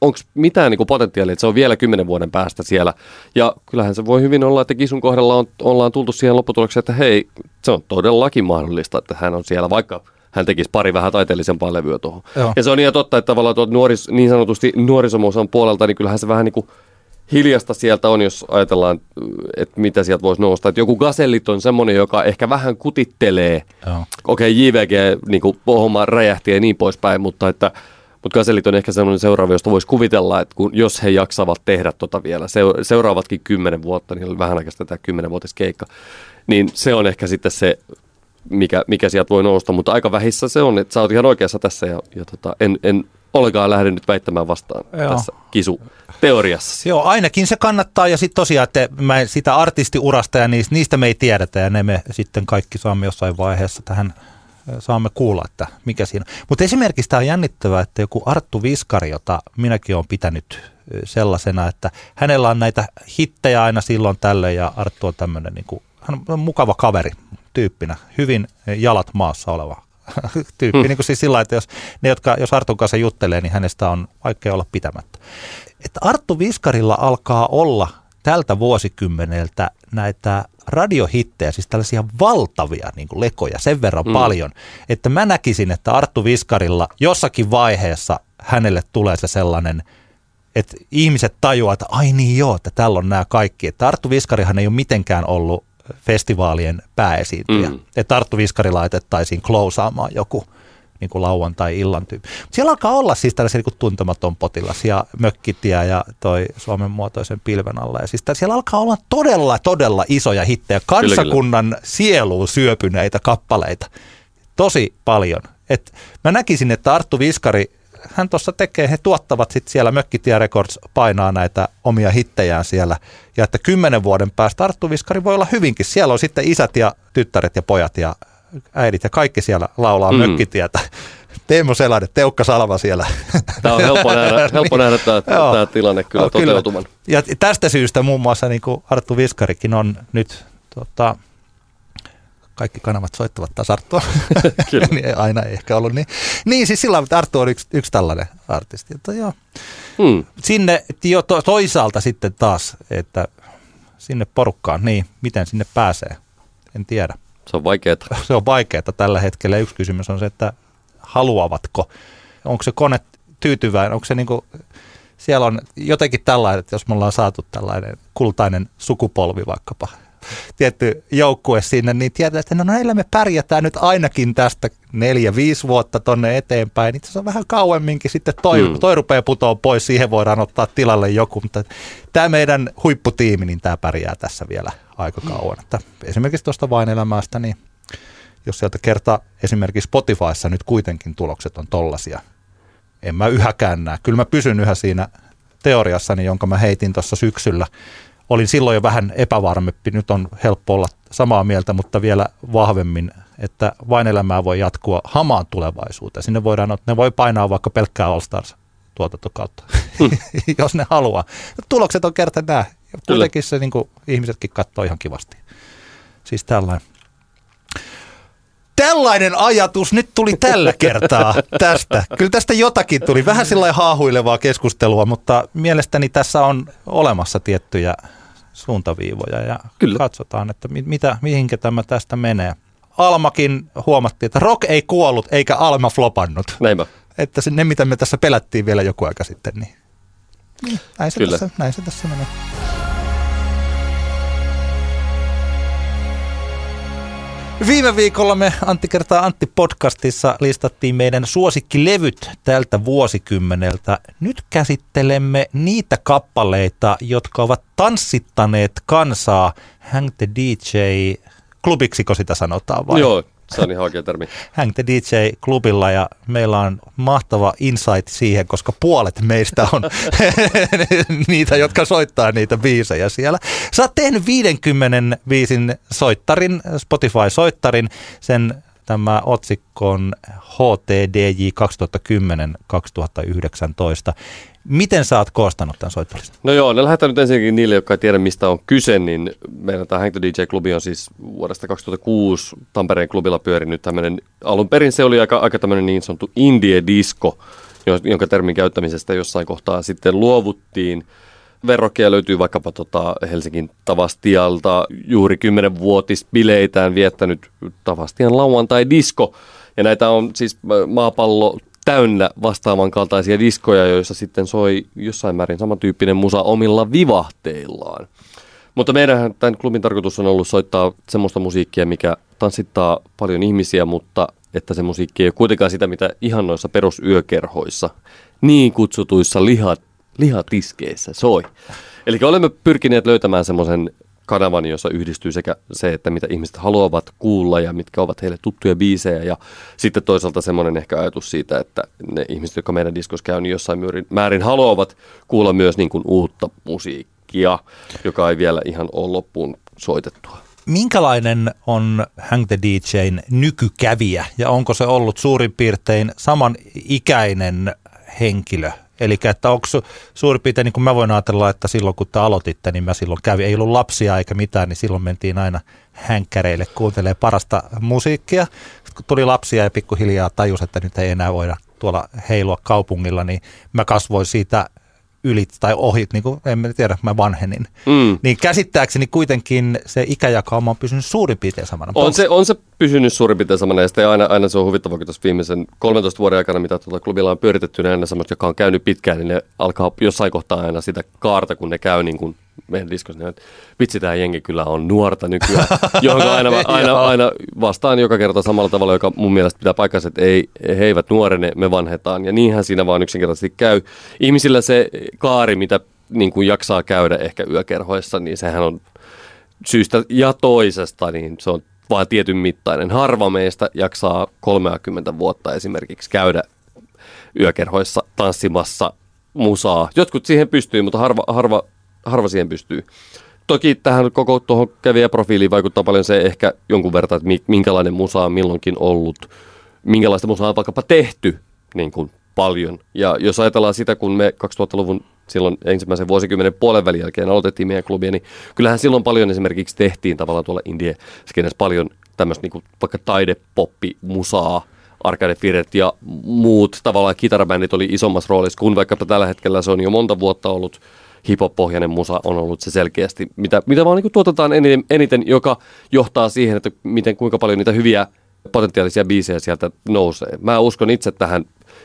Onko mitään niin kuin potentiaalia, että se on vielä kymmenen vuoden päästä siellä? Ja kyllähän se voi hyvin olla, että Kisun kohdalla on, ollaan tultu siihen lopputulokseen, että hei, se on todellakin mahdollista, että hän on siellä, vaikka hän tekisi pari vähän taiteellisempaa levyä tuohon. Ja se on ihan totta, että tavallaan tuot nuoris, niin sanotusti nuorisomuosan puolelta, niin kyllähän se vähän niin kuin hiljasta sieltä on, jos ajatellaan, että mitä sieltä voisi nousta. Että joku Gasellit on semmoinen, joka ehkä vähän kutittelee. Okei, okay, JVG niin kuin, homma räjähti ja niin poispäin, mutta että mutta Gasellit on ehkä semmoinen seuraava, josta voisi kuvitella, että kun, jos he jaksavat tehdä tota vielä seuraavatkin kymmenen vuotta, niin oli vähän aikaa tämä kymmenen keikka, niin se on ehkä sitten se mikä, mikä sieltä voi nousta, mutta aika vähissä se on, että sä oot ihan oikeassa tässä ja, ja tota, en, en ollenkaan lähde nyt väittämään vastaan Joo. tässä kisu-teoriassa. Joo, ainakin se kannattaa ja sitten tosiaan, että mä sitä artistiurasta ja niistä, niistä me ei tiedetä ja ne me sitten kaikki saamme jossain vaiheessa tähän saamme kuulla, että mikä siinä on. Mutta esimerkiksi tämä on jännittävää, että joku Arttu Viskari, jota minäkin olen pitänyt sellaisena, että hänellä on näitä hittejä aina silloin tällöin ja Arttu on tämmöinen niin kuin, hän on mukava kaveri tyyppinä, hyvin jalat maassa oleva tyyppi. Hmm. Niin kuin siis sillä että jos, ne, jotka, jos Artun kanssa juttelee, niin hänestä on vaikea olla pitämättä. Että Arttu Viskarilla alkaa olla tältä vuosikymmeneltä näitä radiohittejä, siis tällaisia valtavia niin kuin lekoja sen verran mm. paljon, että mä näkisin, että Arttu Viskarilla jossakin vaiheessa hänelle tulee se sellainen, että ihmiset tajuaa, että ai niin joo, että täällä on nämä kaikki. Että Arttu Viskarihan ei ole mitenkään ollut festivaalien pääesiintyjä. Mm. Että Tarttu Viskari laitettaisiin klousaamaan joku niin kuin lauantai-illan tyyppi. Siellä alkaa olla siis tällaisia niin tuntematon potilas ja mökkitie ja toi Suomen muotoisen pilven alla. Ja siis siellä alkaa olla todella, todella isoja hittejä, kansakunnan kyllä, kyllä. sieluun syöpyneitä kappaleita. Tosi paljon. Et mä näkisin, että Arttu Viskari hän tuossa tekee, he tuottavat sitten siellä Mökkitie Records painaa näitä omia hittejään siellä. Ja että kymmenen vuoden päästä Arttu Viskari voi olla hyvinkin. Siellä on sitten isät ja tyttäret ja pojat ja äidit ja kaikki siellä laulaa mm. Mökkitietä. Teemu Selainen, Teukka Salva siellä. Tämä on helppo nähdä, helppo nähdä tämä, tämä tilanne kyllä no, toteutuman. Kyllä. Ja tästä syystä muun muassa niin kuin Arttu Viskarikin on nyt tota, kaikki kanavat soittavat taas Arttua. Kyllä. niin aina ei ehkä ollut niin. Niin siis sillä että Arttu on yksi, yksi tällainen artisti. Että joo. Hmm. Sinne jo to, toisaalta sitten taas, että sinne porukkaan, niin miten sinne pääsee, en tiedä. Se on vaikeaa. Se on vaikeaa tällä hetkellä. Yksi kysymys on se, että haluavatko, onko se kone tyytyväinen, onko se niin kuin, siellä on jotenkin tällainen, että jos me ollaan saatu tällainen kultainen sukupolvi vaikkapa tietty joukkue sinne, niin tietää, että no näillä me pärjätään nyt ainakin tästä neljä, viisi vuotta tonne eteenpäin. Niin se on vähän kauemminkin sitten toi, mm. toi rupeaa putoa pois, siihen voidaan ottaa tilalle joku, mutta tämä meidän huipputiimi, niin tämä pärjää tässä vielä aika kauan. Että esimerkiksi tuosta vain elämästä, niin jos sieltä kerta esimerkiksi Spotifyssa nyt kuitenkin tulokset on tollasia, en mä yhäkään näe. Kyllä mä pysyn yhä siinä teoriassani, jonka mä heitin tuossa syksyllä, olin silloin jo vähän epävarmempi, nyt on helppo olla samaa mieltä, mutta vielä vahvemmin, että vain elämää voi jatkua hamaan tulevaisuuteen. Sinne voidaan, ne voi painaa vaikka pelkkää All Stars tuotantokautta, hmm. jos ne haluaa. Tulokset on kerta nämä. Kuitenkin se niin kuin, ihmisetkin katsoo ihan kivasti. Siis tällainen. Tällainen ajatus nyt tuli tällä kertaa tästä. Kyllä tästä jotakin tuli. Vähän sillä haahuilevaa keskustelua, mutta mielestäni tässä on olemassa tiettyjä suuntaviivoja ja Kyllä. katsotaan, että mitä, mihinkä tämä tästä menee. Almakin huomattiin, että rock ei kuollut eikä Alma flopannut. Näinpä. Että ne, mitä me tässä pelättiin vielä joku aika sitten, niin, niin näin, se Kyllä. Tässä, näin se tässä menee. Viime viikolla me Antti kertaa Antti podcastissa listattiin meidän suosikkilevyt tältä vuosikymmeneltä. Nyt käsittelemme niitä kappaleita, jotka ovat tanssittaneet kansaa Hang the DJ klubiksiko sitä sanotaan vai? Joo, se on ihan oikea termi. Hang the DJ-klubilla ja meillä on mahtava insight siihen, koska puolet meistä on niitä, jotka soittaa niitä biisejä siellä. Sä oot tehnyt 50 biisin soittarin, Spotify-soittarin, sen tämä otsikkoon HTDJ 2010-2019. Miten sä oot koostanut tämän soittolistan? No joo, ne lähdetään nyt ensinnäkin niille, jotka ei tiedä mistä on kyse, niin meidän tämä Hang DJ-klubi on siis vuodesta 2006 Tampereen klubilla pyörinyt tämmöinen, alun perin se oli aika, aika tämmöinen niin sanottu indie-disco, jonka termin käyttämisestä jossain kohtaa sitten luovuttiin. Verrokkia löytyy vaikkapa tota Helsingin Tavastialta juuri 10-vuotisbileitään viettänyt Tavastian lauantai-disko. Ja näitä on siis maapallo täynnä vastaavan kaltaisia diskoja, joissa sitten soi jossain määrin samantyyppinen musa omilla vivahteillaan. Mutta meidän tämän klubin tarkoitus on ollut soittaa semmoista musiikkia, mikä tanssittaa paljon ihmisiä, mutta että se musiikki ei ole kuitenkaan sitä, mitä ihan noissa perusyökerhoissa, niin kutsutuissa lihat, lihatiskeissä soi. Eli olemme pyrkineet löytämään semmoisen kanavan, jossa yhdistyy sekä se, että mitä ihmiset haluavat kuulla ja mitkä ovat heille tuttuja biisejä ja sitten toisaalta semmoinen ehkä ajatus siitä, että ne ihmiset, jotka meidän diskos käy, niin jossain määrin haluavat kuulla myös niin kuin uutta musiikkia, joka ei vielä ihan ole loppuun soitettua. Minkälainen on Hang the DJn nykykävijä ja onko se ollut suurin piirtein saman ikäinen henkilö Eli että onko suurin piirtein, niin kuin mä voin ajatella, että silloin kun te aloititte, niin mä silloin kävin, ei ollut lapsia eikä mitään, niin silloin mentiin aina hänkkäreille kuuntelee parasta musiikkia. Sitten kun tuli lapsia ja pikkuhiljaa tajus, että nyt ei enää voida tuolla heilua kaupungilla, niin mä kasvoin siitä yli tai ohi, niin kuin en tiedä, mä vanhenin. Mm. Niin käsittääkseni kuitenkin se ikäjakauma on pysynyt suurin piirtein samana. On se, on se pysynyt suurin piirtein samana ja sitten aina, aina se on huvittava, kun tässä viimeisen 13 vuoden aikana, mitä tuota klubilla on pyöritetty, niin aina semmoista, joka on käynyt pitkään, niin ne alkaa jossain kohtaa aina sitä kaarta, kun ne käy niin kuin meidän diskossa, niin että vitsi tämä jengi kyllä on nuorta nykyään, johon aina, aina, aina vastaan joka kerta samalla tavalla, joka mun mielestä pitää paikkansa, että ei, he eivät nuorene, me vanhetaan. Ja niinhän siinä vaan yksinkertaisesti käy. Ihmisillä se kaari, mitä niin kuin jaksaa käydä ehkä yökerhoissa, niin sehän on syystä ja toisesta, niin se on vaan tietyn mittainen. Harva meistä jaksaa 30 vuotta esimerkiksi käydä yökerhoissa tanssimassa musaa. Jotkut siihen pystyy, mutta harva, harva harva siihen pystyy. Toki tähän koko tuohon kävijäprofiiliin vaikuttaa paljon se ehkä jonkun verran, että minkälainen musa on milloinkin ollut, minkälaista musaa on vaikkapa tehty niin kuin paljon. Ja jos ajatellaan sitä, kun me 2000-luvun silloin ensimmäisen vuosikymmenen puolen välin jälkeen aloitettiin meidän klubia, niin kyllähän silloin paljon esimerkiksi tehtiin tavallaan tuolla indie paljon tämmöistä niin kuin vaikka taidepoppi, musaa, Arcade Firet ja muut tavallaan kitarabändit oli isommassa roolissa, kun vaikka tällä hetkellä se on jo monta vuotta ollut hip-hop-pohjainen musa on ollut se selkeästi, mitä, mitä vaan niin tuotetaan eniten, eniten, joka johtaa siihen, että miten, kuinka paljon niitä hyviä potentiaalisia biisejä sieltä nousee. Mä uskon itse tähän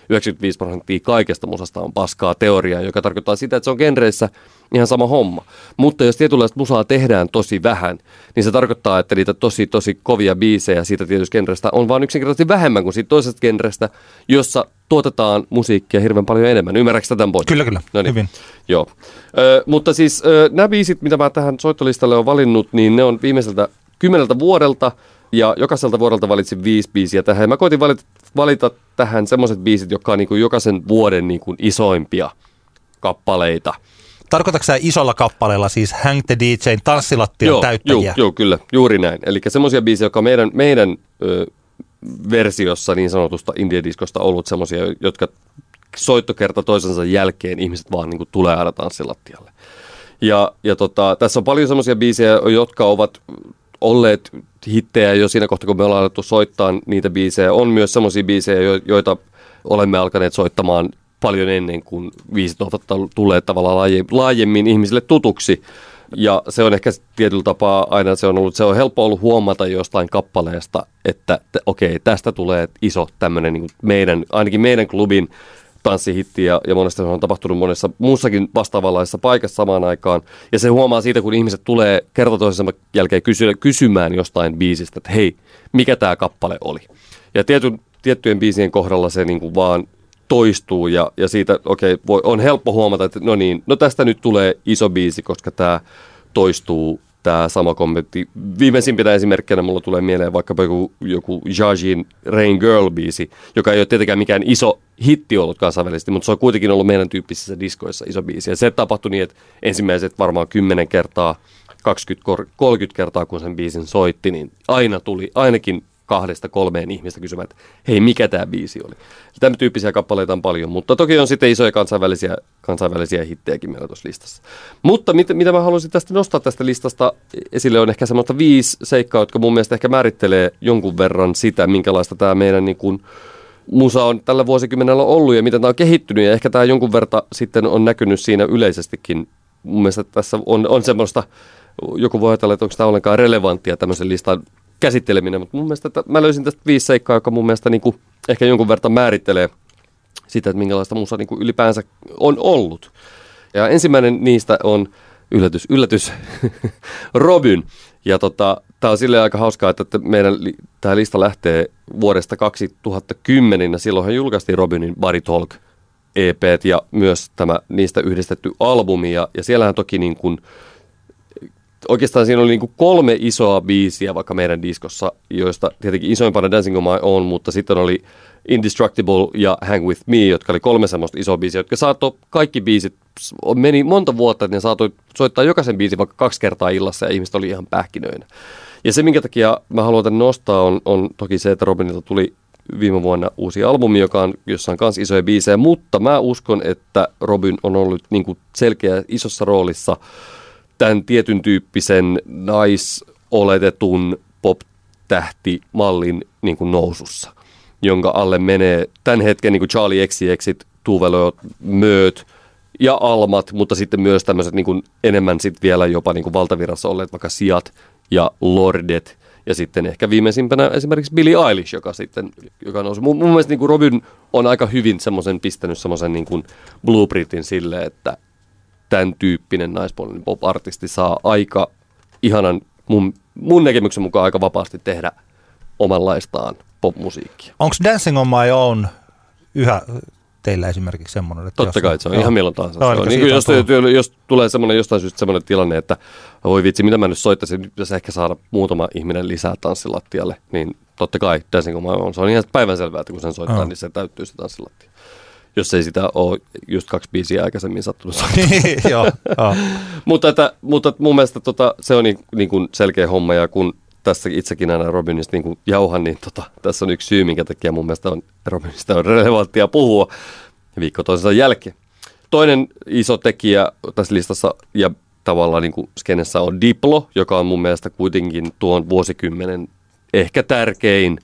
95 prosenttia kaikesta musasta on paskaa teoriaa, joka tarkoittaa sitä, että se on genreissä ihan sama homma. Mutta jos tietynlaista musaa tehdään tosi vähän, niin se tarkoittaa, että niitä tosi tosi kovia biisejä siitä tietystä genrestä on vain yksinkertaisesti vähemmän kuin siitä toisesta genrestä, jossa tuotetaan musiikkia hirveän paljon enemmän. Ymmärrätkö tämän pointin? Kyllä, kyllä. No niin. Hyvin. Joo. Ö, mutta siis ö, nämä biisit, mitä mä tähän soittolistalle olen valinnut, niin ne on viimeiseltä kymmeneltä vuodelta – ja jokaiselta vuodelta valitsin viisi biisiä tähän. Mä koitin valita, valita tähän semmoiset biisit, jotka on niin kuin jokaisen vuoden niin kuin isoimpia kappaleita. Tarkoitatko sä isolla kappaleella siis Hang the DJn tanssilattian joo, täyttäjiä? Joo, joo, kyllä, juuri näin. Eli semmoisia biisejä, jotka meidän, meidän ö, versiossa niin sanotusta indie-diskosta ollut semmoisia, jotka soittokerta toisensa jälkeen ihmiset vaan niin kuin tulee aina tanssilattialle. Ja, ja tota, tässä on paljon semmoisia biisejä, jotka ovat olleet hittejä jo siinä kohtaa, kun me ollaan alettu soittaa niitä biisejä. On myös semmoisia biisejä, joita olemme alkaneet soittamaan paljon ennen kuin biisit ovat tulleet tavallaan laajemmin ihmisille tutuksi. Ja se on ehkä tietyllä tapaa aina se on ollut, se on helppo ollut huomata jostain kappaleesta, että, okei, tästä tulee iso tämmöinen niin meidän, ainakin meidän klubin tanssihitti ja, ja monesti se on tapahtunut monessa muussakin vastaavanlaisessa paikassa samaan aikaan. Ja se huomaa siitä, kun ihmiset tulee kerta toisensa jälkeen kysy, kysymään jostain biisistä, että hei, mikä tämä kappale oli. Ja tiety, tiettyjen biisien kohdalla se niin kuin vaan toistuu ja, ja siitä okei, okay, on helppo huomata, että no niin, no tästä nyt tulee iso biisi, koska tämä toistuu tämä sama kommentti. Viimeisimpänä esimerkkinä mulla tulee mieleen vaikka joku, joku Jajin Rain Girl-biisi, joka ei ole tietenkään mikään iso hitti ollut kansainvälisesti, mutta se on kuitenkin ollut meidän tyyppisissä diskoissa iso biisi. Ja se tapahtui niin, että ensimmäiset varmaan 10 kertaa, 20-30 kertaa kun sen biisin soitti, niin aina tuli ainakin kahdesta kolmeen ihmistä kysymään, että hei, mikä tämä biisi oli. Tämän tyyppisiä kappaleita on paljon, mutta toki on sitten isoja kansainvälisiä, kansainvälisiä hittejäkin meillä tuossa listassa. Mutta mit, mitä mä haluaisin tästä nostaa tästä listasta esille on ehkä semmoista viisi seikkaa, jotka mun mielestä ehkä määrittelee jonkun verran sitä, minkälaista tämä meidän niin kuin, musa on tällä vuosikymmenellä ollut ja miten tämä on kehittynyt ja ehkä tämä jonkun verran sitten on näkynyt siinä yleisestikin. Mun mielestä tässä on, on semmoista, joku voi ajatella, että onko tämä ollenkaan relevanttia tämmöisen listan käsitteleminen, mutta mun mielestä että mä löysin tästä viisi seikkaa, joka mun mielestä niin kuin ehkä jonkun verran määrittelee sitä, että minkälaista musa niin kuin ylipäänsä on ollut. Ja ensimmäinen niistä on, yllätys, yllätys, Robin. Ja tota, tämä on silleen aika hauskaa, että meidän tämä lista lähtee vuodesta 2010, ja silloin hän julkaistiin Robinin Body Talk EP ja myös tämä niistä yhdistetty albumi, ja, ja siellähän toki niin kuin, oikeastaan siinä oli niin kuin kolme isoa biisiä vaikka meidän diskossa, joista tietenkin isoimpana Dancing on My Own, mutta sitten oli Indestructible ja Hang With Me, jotka oli kolme semmoista isoa biisiä, jotka saattoi, kaikki biisit, meni monta vuotta, että ne saattoi soittaa jokaisen biisin vaikka kaksi kertaa illassa ja ihmiset oli ihan pähkinöinä. Ja se, minkä takia mä haluan tämän nostaa, on, on toki se, että Robinilta tuli viime vuonna uusi albumi, joka on, jossa on myös isoja biisejä, mutta mä uskon, että Robin on ollut niin kuin selkeä isossa roolissa tämän tietyn tyyppisen naisoletetun pop-tähtimallin niin kuin nousussa, jonka alle menee tämän hetken niin kuin Charlie XCXit, Tuvelot, Mööt ja Almat, mutta sitten myös tämmöiset niin kuin enemmän sitten vielä jopa niin kuin valtavirassa olleet vaikka Siat ja Lordet ja sitten ehkä viimeisimpänä esimerkiksi Billie Eilish, joka sitten joka nousi. Mun, mun mielestä niin kuin Robin on aika hyvin semmoisen pistänyt semmoisen niin blueprintin sille, että tämän tyyppinen naispuolinen pop-artisti saa aika ihanan, mun, mun näkemyksen mukaan aika vapaasti tehdä omanlaistaan popmusiikkia. Onko Dancing on My Own yhä teillä esimerkiksi semmoinen? Että Totta kai, se on joo. ihan milloin tahansa. No, se on, niin jos, jos, tulee semmoinen, jostain syystä semmoinen tilanne, että voi vitsi, mitä mä nyt soittaisin, nyt pitäisi ehkä saada muutama ihminen lisää tanssilattialle, niin totta kai Dancing on My Own, se on ihan päivänselvää, että kun sen soittaa, oh. niin se täyttyy se tanssilattia jos ei sitä ole just kaksi biisiä aikaisemmin sattunut Joo, mutta, että, mutta mun mielestä tota, se on niin, niin kuin selkeä homma ja kun tässä itsekin aina Robinista niin kuin jauhan, niin tota, tässä on yksi syy, minkä takia mun mielestä on, Robinista on relevanttia puhua viikko toisensa jälkeen. Toinen iso tekijä tässä listassa ja tavallaan niin kuin skenessä on Diplo, joka on mun mielestä kuitenkin tuon vuosikymmenen ehkä tärkein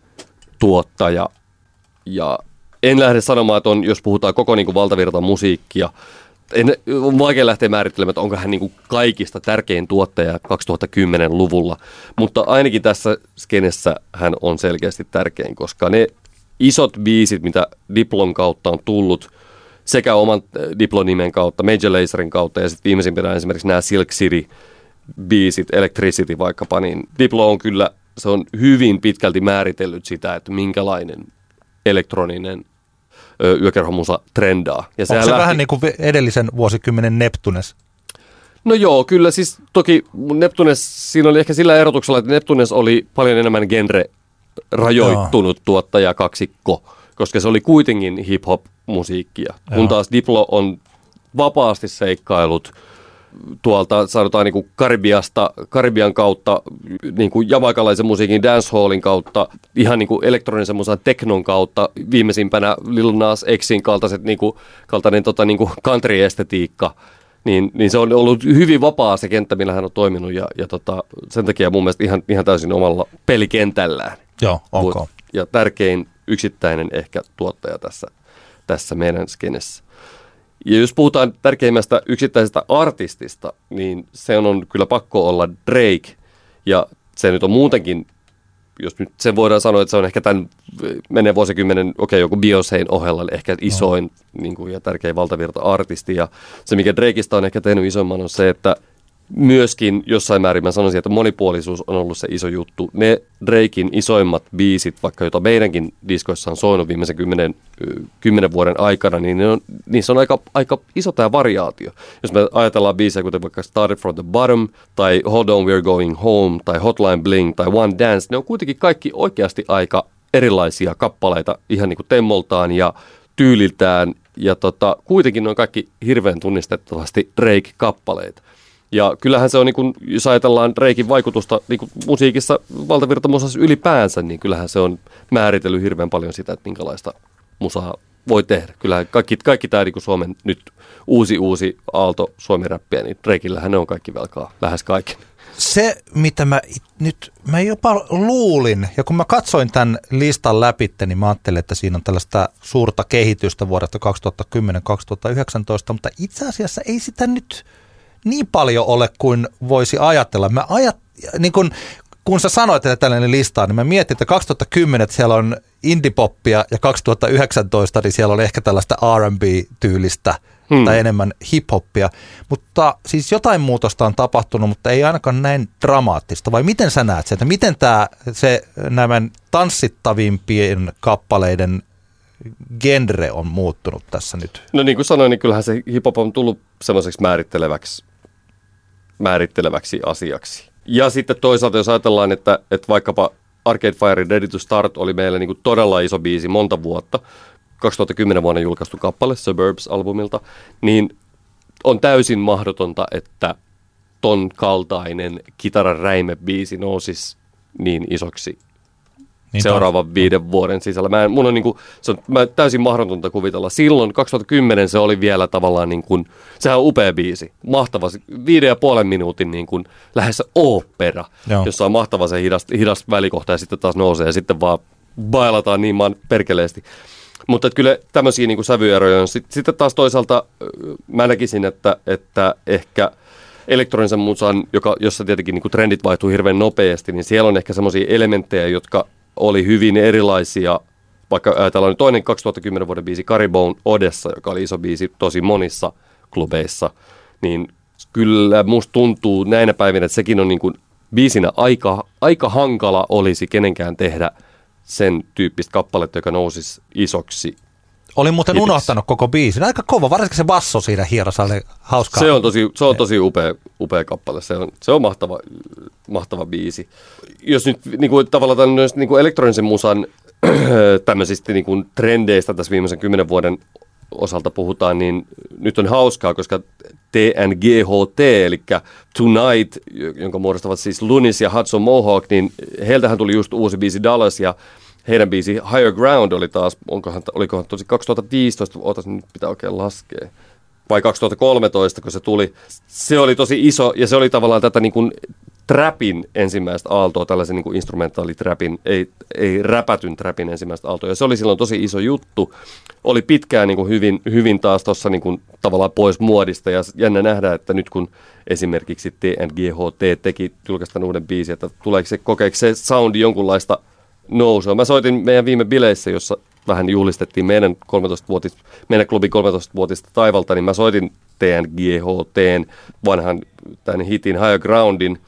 tuottaja ja en lähde sanomaan, että on, jos puhutaan koko niin kuin valtavirta musiikkia, en, on vaikea lähteä määrittelemään, että onko hän niin kuin kaikista tärkein tuottaja 2010-luvulla, mutta ainakin tässä skenessä hän on selkeästi tärkein, koska ne isot biisit, mitä Diplon kautta on tullut, sekä oman äh, Diplon-nimen kautta, Major Laserin kautta ja sitten viimeisimpänä esimerkiksi nämä Silk City biisit, Electricity vaikkapa, niin Diplo on kyllä, se on hyvin pitkälti määritellyt sitä, että minkälainen elektroninen yökerhomusa trendaa. Ja Onko se lähti... vähän niin kuin edellisen vuosikymmenen Neptunes? No joo, kyllä siis toki Neptunes, siinä oli ehkä sillä erotuksella, että Neptunes oli paljon enemmän genre rajoittunut tuottaja kaksikko, koska se oli kuitenkin hip-hop-musiikkia. Kun taas Diplo on vapaasti seikkailut – tuolta sanotaan niin kuin Karibiasta, Karibian kautta, niin kuin jamaikalaisen musiikin dancehallin kautta, ihan niin kuin elektronisen musan teknon kautta, viimeisimpänä Lil Nas Xin kaltaiset, niin kuin, kaltainen tota, niin kuin country-estetiikka, niin, niin se on ollut hyvin vapaa se kenttä, millä hän on toiminut ja, ja tota, sen takia mun mielestä ihan, ihan täysin omalla pelikentällään. Joo, onko. Ja tärkein yksittäinen ehkä tuottaja tässä, tässä meidän skenessä. Ja jos puhutaan tärkeimmästä yksittäisestä artistista, niin se on kyllä pakko olla Drake. Ja se nyt on muutenkin, jos nyt sen voidaan sanoa, että se on ehkä tämän menee vuosikymmenen, okei, okay, joku Beyoncéin ohella, ehkä isoin no. niin kuin, ja tärkein valtavirta artisti. Ja se, mikä Drakeista on ehkä tehnyt isomman, on se, että myöskin jossain määrin mä sanoisin, että monipuolisuus on ollut se iso juttu. Ne Drakein isoimmat biisit, vaikka joita meidänkin diskoissa on soinut viimeisen kymmenen, kymmenen vuoden aikana, niin on, niissä on aika, aika iso tämä variaatio. Jos me ajatellaan biisejä, kuten vaikka Started from the Bottom, tai Hold on, we're going home, tai Hotline Bling, tai One Dance, ne on kuitenkin kaikki oikeasti aika erilaisia kappaleita ihan niin kuin temmoltaan ja tyyliltään, ja tota, kuitenkin ne on kaikki hirveän tunnistettavasti Drake-kappaleita. Ja kyllähän se on, niin kuin, jos ajatellaan Reikin vaikutusta niin kuin musiikissa, valtavirtamusassa ylipäänsä, niin kyllähän se on määritellyt hirveän paljon sitä, että minkälaista musaa voi tehdä. Kyllähän kaikki, kaikki tämä niin Suomen nyt uusi uusi aalto suomi-räppiä, niin Reikillähän ne on kaikki velkaa, lähes kaikki. Se, mitä mä nyt, mä jopa luulin, ja kun mä katsoin tämän listan läpi, niin mä ajattelin, että siinä on tällaista suurta kehitystä vuodesta 2010-2019, mutta itse asiassa ei sitä nyt niin paljon ole kuin voisi ajatella. Mä ajat, niin kun, kun sä sanoit, että tällainen lista on, niin mä mietin, että 2010 että siellä on indie-poppia ja 2019 niin siellä oli ehkä tällaista R&B-tyylistä hmm. tai enemmän hip-hoppia. Mutta siis jotain muutosta on tapahtunut, mutta ei ainakaan näin dramaattista. Vai miten sä näet sen, että miten tämä, se nämä tanssittavimpien kappaleiden genre on muuttunut tässä nyt? No niin kuin sanoin, niin kyllähän se hip-hop on tullut semmoiseksi määritteleväksi, määritteleväksi asiaksi. Ja sitten toisaalta, jos ajatellaan, että, että vaikkapa Arcade Fire Ready to Start oli meille niin kuin todella iso biisi monta vuotta, 2010 vuonna julkaistu kappale Suburbs-albumilta, niin on täysin mahdotonta, että ton kaltainen kitaran räimebiisi nousisi niin isoksi niin seuraavan on. viiden vuoden sisällä. Mä en, mun on, niin kuin, se on mä täysin mahdotonta kuvitella. Silloin 2010 se oli vielä tavallaan niin kuin, sehän on upea biisi. Mahtava, viiden ja puolen minuutin niin kuin, lähes opera, Joo. jossa on mahtava se hidas, hidas välikohta ja sitten taas nousee ja sitten vaan bailataan niin maan perkeleesti. Mutta kyllä tämmöisiä niin kuin sävyeroja on. Sitten taas toisaalta mä näkisin, että, että ehkä elektronisen musan, joka, jossa tietenkin niin kuin trendit vaihtuu hirveän nopeasti, niin siellä on ehkä semmoisia elementtejä, jotka oli hyvin erilaisia. Vaikka ajatellaan nyt toinen 2010 vuoden biisi Caribou Odessa, joka oli iso biisi tosi monissa klubeissa, niin kyllä musta tuntuu näinä päivinä, että sekin on niin kuin biisinä aika, aika hankala olisi kenenkään tehdä sen tyyppistä kappaletta, joka nousisi isoksi Olin muuten hitiksi. unohtanut koko biisin. Aika kova, varsinkin se basso siinä hierossa oli hauskaa. Se on tosi, se on tosi upea, upea kappale. Se on, se on mahtava, mahtava biisi. Jos nyt niin kuin, tavallaan myös niin kuin elektronisen musan tämmöisistä niin kuin trendeistä tässä viimeisen kymmenen vuoden osalta puhutaan, niin nyt on hauskaa, koska TNGHT, eli Tonight, jonka muodostavat siis Lunis ja Hudson Mohawk, niin heiltähän tuli just uusi biisi Dallas, ja heidän biisi Higher Ground oli taas, onkohan, olikohan tosi 2015, ootas nyt pitää oikein laskea, vai 2013, kun se tuli. Se oli tosi iso, ja se oli tavallaan tätä niin kuin trapin ensimmäistä aaltoa, tällaisen niin instrumentaalitrapin, ei, ei räpätyn trapin ensimmäistä aaltoa. Ja se oli silloin tosi iso juttu. Oli pitkään niin kuin hyvin, hyvin taas tuossa niin tavallaan pois muodista. Ja jännä nähdä, että nyt kun esimerkiksi TNGHT teki julkaistaan uuden biisin, että tuleeko se, kokeeko se soundi jonkunlaista nousua. Mä soitin meidän viime bileissä, jossa vähän juhlistettiin meidän, 13-vuotis, meidän klubin 13-vuotista taivalta, niin mä soitin TNGHT, vanhan tämän hitin Higher Groundin,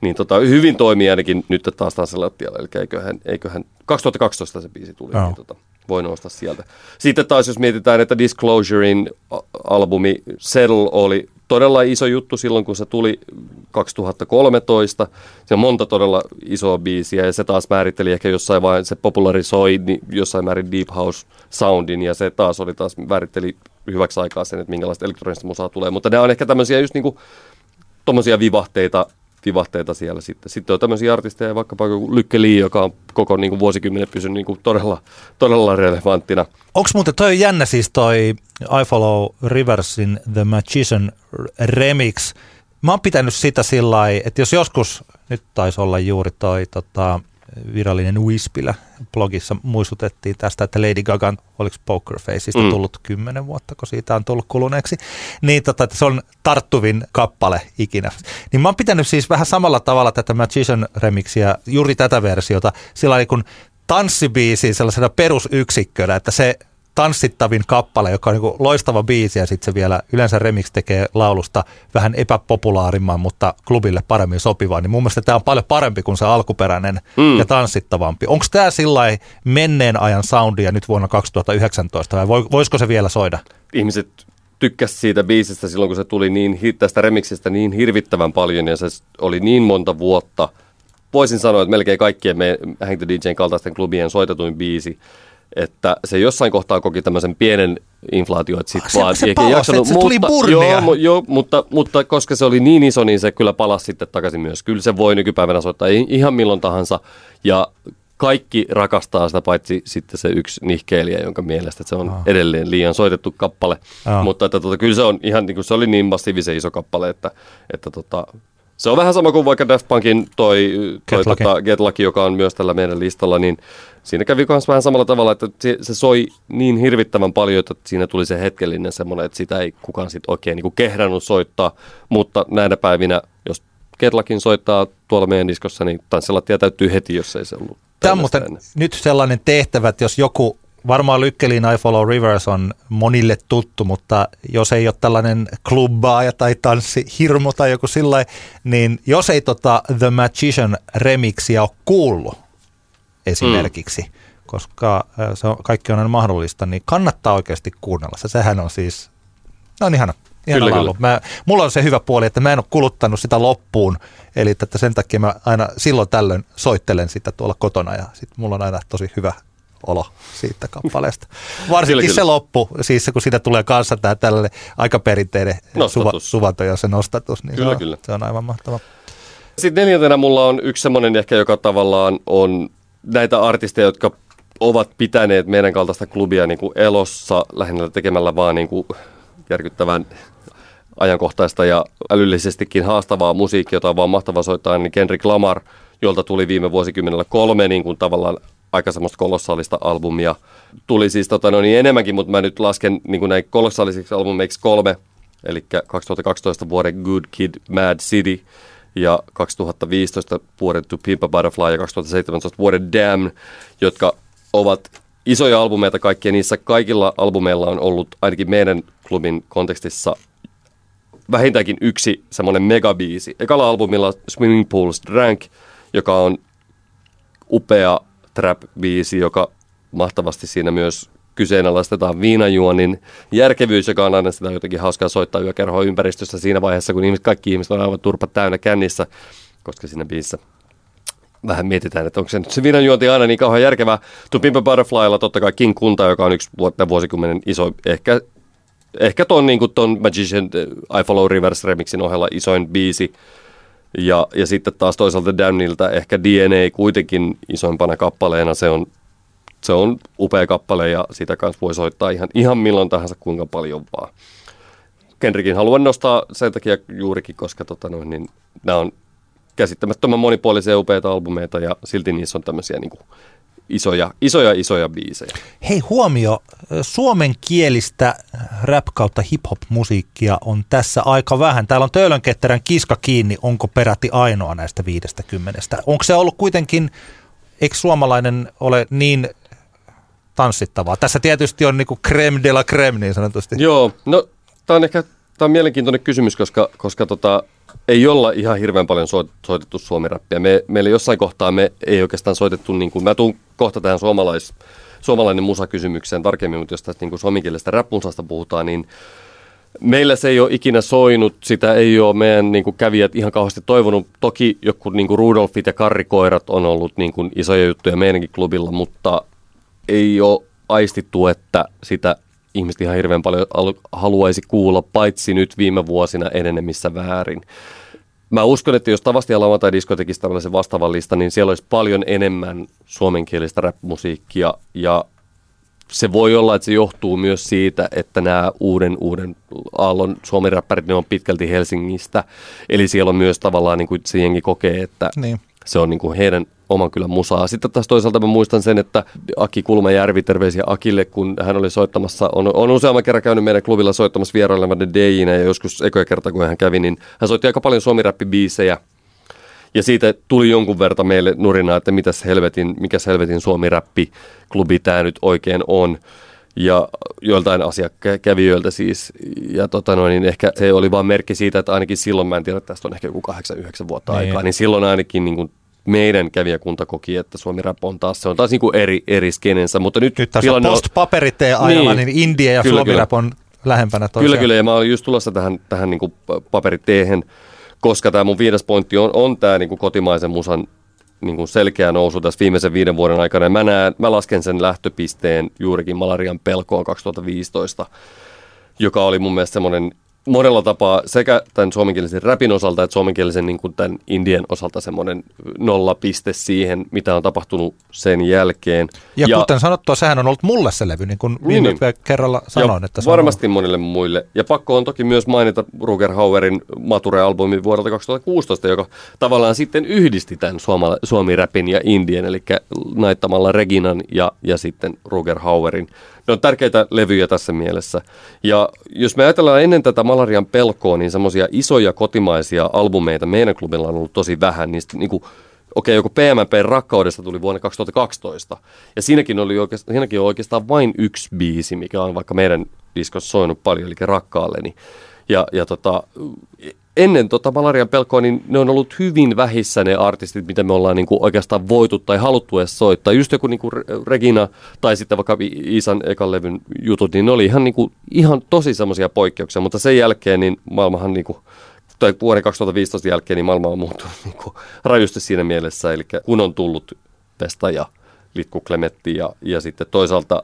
niin tota, hyvin toimii ainakin nyt taas taas lattialla, eli eiköhän, eiköhän 2012 se biisi tuli, oh. niin tota, voi nousta sieltä. Sitten taas jos mietitään, että Disclosurein albumi Settle oli todella iso juttu silloin, kun se tuli 2013. Se on monta todella isoa biisiä ja se taas määritteli ehkä jossain vaiheessa, se popularisoi niin jossain määrin Deep House soundin ja se taas oli taas määritteli hyväksi aikaa sen, että minkälaista elektronista musaa tulee. Mutta nämä on ehkä tämmöisiä just niinku tommosia vivahteita, vivahteita siellä sitten. Sitten on tämmöisiä artisteja, vaikkapa Lykke Lee, joka on koko niin kuin vuosikymmenen pysynyt niin kuin todella, todella relevanttina. Onko muuten toi jännä siis toi I Follow Riversin The Magician remix? Mä oon pitänyt sitä sillä että jos joskus, nyt taisi olla juuri toi tota, virallinen Wispillä blogissa muistutettiin tästä, että Lady Gaga, oliko Poker Faceista mm. tullut kymmenen vuotta, kun siitä on tullut kuluneeksi, niin tota, että se on tarttuvin kappale ikinä. Niin mä oon pitänyt siis vähän samalla tavalla tätä Magician remixiä, juuri tätä versiota, sillä kun tanssibiisiin sellaisena perusyksikkönä, että se tanssittavin kappale, joka on niin loistava biisi ja sitten se vielä yleensä remix tekee laulusta vähän epäpopulaarimman, mutta klubille paremmin sopivaa, niin mun mielestä tämä on paljon parempi kuin se alkuperäinen mm. ja tanssittavampi. Onko tämä sillä menneen ajan soundia nyt vuonna 2019 vai voisiko se vielä soida? Ihmiset tykkäs siitä biisistä silloin, kun se tuli niin, tästä remixistä niin hirvittävän paljon ja se oli niin monta vuotta. Voisin sanoa, että melkein kaikkien me Hang the DJn kaltaisten klubien soitetuin biisi että se jossain kohtaa koki tämmöisen pienen inflaatio, että sitten Se- vaan se palasi, jaksanut, se tuli burnia. Joo, mu- joo mutta, mutta koska se oli niin iso, niin se kyllä palasi sitten takaisin myös. Kyllä se voi nykypäivänä soittaa ihan milloin tahansa ja kaikki rakastaa sitä, paitsi sitten se yksi nihkeilijä, jonka mielestä se on Ah. edelleen liian soitettu kappale. Ah. Mutta että, tota, kyllä se on ihan, niin kuin, se oli niin massiivisen iso kappale, että, että tota, se on vähän sama kuin vaikka Daft Punkin toi, toi Get Lucky. tota, Get Lucky, joka on myös tällä meidän listalla, niin siinä kävi myös vähän samalla tavalla, että se, se soi niin hirvittävän paljon, että siinä tuli se hetkellinen semmoinen, että sitä ei kukaan sitten oikein niin kuin kehdannut soittaa, mutta näinä päivinä, jos Get Luckin soittaa tuolla meidän diskossa, niin tanssilattia täyttyy heti, jos ei se ollut. Tämä on muuten nyt sellainen tehtävä, että jos joku, varmaan Lykkelin I Follow Rivers on monille tuttu, mutta jos ei ole tällainen klubbaaja tai tanssi hirmu tai joku sillä niin jos ei tota The Magician remixia ole kuullut esimerkiksi, mm. koska se on, kaikki on aina mahdollista, niin kannattaa oikeasti kuunnella se. Sehän on siis, no on ihana. Ihana Kyllä, laulu. kyllä. Mä, mulla on se hyvä puoli, että mä en ole kuluttanut sitä loppuun, eli että sen takia mä aina silloin tällöin soittelen sitä tuolla kotona ja sit mulla on aina tosi hyvä olo siitä kappaleesta. Varsinkin Kyllä, se kyllä. loppu, siis se, kun siitä tulee kanssa tämä tällainen aika perinteinen suva, suvanto ja se nostatus, niin Kyllä, se, on, kyllä. se on aivan mahtava. Sitten neljäntenä mulla on yksi semmoinen ehkä, joka tavallaan on näitä artisteja, jotka ovat pitäneet meidän kaltaista klubia niin kuin elossa lähinnä tekemällä vaan niin kuin järkyttävän ajankohtaista ja älyllisestikin haastavaa musiikkia, jota on vaan mahtava soittaa, niin Kendrick Lamar, jolta tuli viime vuosikymmenellä kolme niin kuin tavallaan aika semmoista kolossaalista albumia. Tuli siis tota, no niin enemmänkin, mutta mä nyt lasken niin näin kolossaalisiksi albumeiksi kolme, eli 2012 vuoden Good Kid, Mad City ja 2015 vuoden To Pimp a Butterfly ja 2017 vuoden Damn, jotka ovat isoja albumeita kaikkia. Niissä kaikilla albumeilla on ollut ainakin meidän klubin kontekstissa vähintäänkin yksi semmoinen megabiisi. Ekalla albumilla Swimming Pools Drank, joka on upea trap-biisi, joka mahtavasti siinä myös kyseenalaistetaan viinajuonin järkevyys, joka on aina sitä jotenkin hauskaa soittaa yökerhoa ympäristössä siinä vaiheessa, kun ihmiset, kaikki ihmiset on aivan turpat täynnä kännissä, koska siinä biisissä vähän mietitään, että onko se nyt se viinanjuonti aina niin kauhean järkevää. To Pimp a Butterflylla totta kai King Kunta, joka on yksi vuotta vuosikymmenen iso, ehkä, ehkä ton, niin ton Magician eh, I Follow Rivers remixin ohella isoin biisi. Ja, ja sitten taas toisaalta Damnilta ehkä DNA kuitenkin isoimpana kappaleena, se on, se on upea kappale ja sitä kanssa voi soittaa ihan, ihan milloin tahansa kuinka paljon vaan. Kendrickin haluan nostaa sen takia juurikin, koska tota noin, niin nämä on käsittämättömän monipuolisia upeita albumeita ja silti niissä on tämmöisiä niin kuin isoja, isoja, isoja biisejä. Hei huomio, suomenkielistä rap kautta hip-hop-musiikkia on tässä aika vähän. Täällä on Töölönketterän kiska kiinni, onko peräti ainoa näistä 50. Onko se ollut kuitenkin, eikö suomalainen ole niin tanssittavaa? Tässä tietysti on niinku creme de la creme niin sanotusti. Joo, no tämä on ehkä tää on mielenkiintoinen kysymys, koska, koska tota, ei olla ihan hirveän paljon soit, soitettu suomirappia. Me, meillä jossain kohtaa me ei oikeastaan soitettu, niin kuin, mä tuun kohta tähän suomalais, suomalainen musakysymykseen tarkemmin, mutta jos tästä niin suomenkielisestä rap-musasta puhutaan, niin Meillä se ei ole ikinä soinut, sitä ei ole meidän niin kuin, kävijät ihan kauheasti toivonut. Toki joku niin kuin Rudolfit ja karrikoirat on ollut niin kuin, isoja juttuja meidänkin klubilla, mutta ei ole aistittu, että sitä ihmiset ihan hirveän paljon al- haluaisi kuulla, paitsi nyt viime vuosina enenemissä väärin. Mä uskon, että jos Tavasti ja Lauantai Disko tekisi tällaisen vastaavan listan, niin siellä olisi paljon enemmän suomenkielistä rap-musiikkia ja se voi olla, että se johtuu myös siitä, että nämä uuden, uuden aallon suomiräppärit, ne on pitkälti Helsingistä. Eli siellä on myös tavallaan niin kuin se jengi kokee, että Niin. se on niin kuin heidän oman kylän musaa. Sitten taas toisaalta mä muistan sen, että Aki Kulmajärvi, terveisiä Akille, kun hän oli soittamassa, on, on useamman kerran käynyt meidän klubilla soittamassa vierailevan DJinä ja joskus ekoja kerta, kun hän kävi, niin hän soitti aika paljon suomiräppibiisejä. Ja siitä tuli jonkun verran meille nurinaa, että mitäs helvetin, mikäs helvetin suomi-räppi-klubi tämä nyt oikein on. Ja joiltain asiakävijöiltä siis. Ja tota noin, niin ehkä se oli vain merkki siitä, että ainakin silloin, mä en tiedä, että tästä on ehkä joku 8-9 vuotta Niin. aikaa, niin silloin ainakin niin kuin meidän kävijäkunta koki, että Suomi Rap on taas, se on taas niin kuin eri, eri skenensä, mutta nyt, Nyt tässä on- ajalla, niin, Niin. India ja Kyllä, Suomi kyllä. rap on lähempänä toisiaan. Kyllä, kyllä, ja mä olin just tulossa tähän, tähän niin paperiteehen, koska tämä mun viides pointti on, on tämä niin kotimaisen musan niin kuin selkeä nousu tässä viimeisen viiden vuoden aikana. Ja mä, näen, mä lasken sen lähtöpisteen juurikin malarian pelkoon 2015, joka oli mun mielestä semmoinen monella tapaa sekä tämän suomenkielisen räpin osalta että suomenkielisen niin kuin tämän indien osalta semmoinen nollapiste siihen, mitä on tapahtunut sen jälkeen. Ja, ja kuten sanottua, sehän on ollut mulle se levy, niin kuin niin, viime niin, kerralla sanoin. Että varmasti on monille muille. Ja pakko on toki myös mainita Ruger Hauerin Mature-albumi vuodelta 2016, joka tavallaan sitten yhdisti tämän suomi-räpin ja indien, eli naittamalla Reginan ja, ja sitten Ruger Hauerin ne on tärkeitä levyjä tässä mielessä. Ja jos me ajatellaan ennen tätä malarian pelkoa, niin semmoisia isoja kotimaisia albumeita meidän klubilla on ollut tosi vähän. Niistä niin kuin, okei, okay, joku PMP Rakkaudesta tuli vuonna 2012. Ja siinäkin, oli oikeastaan, siinäkin on oikeastaan vain yksi biisi, mikä on vaikka meidän diskossa soinut paljon, eli Rakkaalleni. Ja, ja tota, ennen tota malarian pelkoa, niin ne on ollut hyvin vähissä ne artistit, mitä me ollaan niin kuin oikeastaan voitu tai haluttu edes soittaa. Just joku niin kuin Regina tai sitten vaikka Isan ekan levyn jutut, niin ne oli ihan, niin kuin, ihan tosi semmoisia poikkeuksia, mutta sen jälkeen niin maailmahan niin kuin, tai vuoden 2015 jälkeen niin maailma on muuttunut niin kuin, rajusti siinä mielessä, eli kun on tullut Pesta ja Litku Klemetti ja, ja sitten toisaalta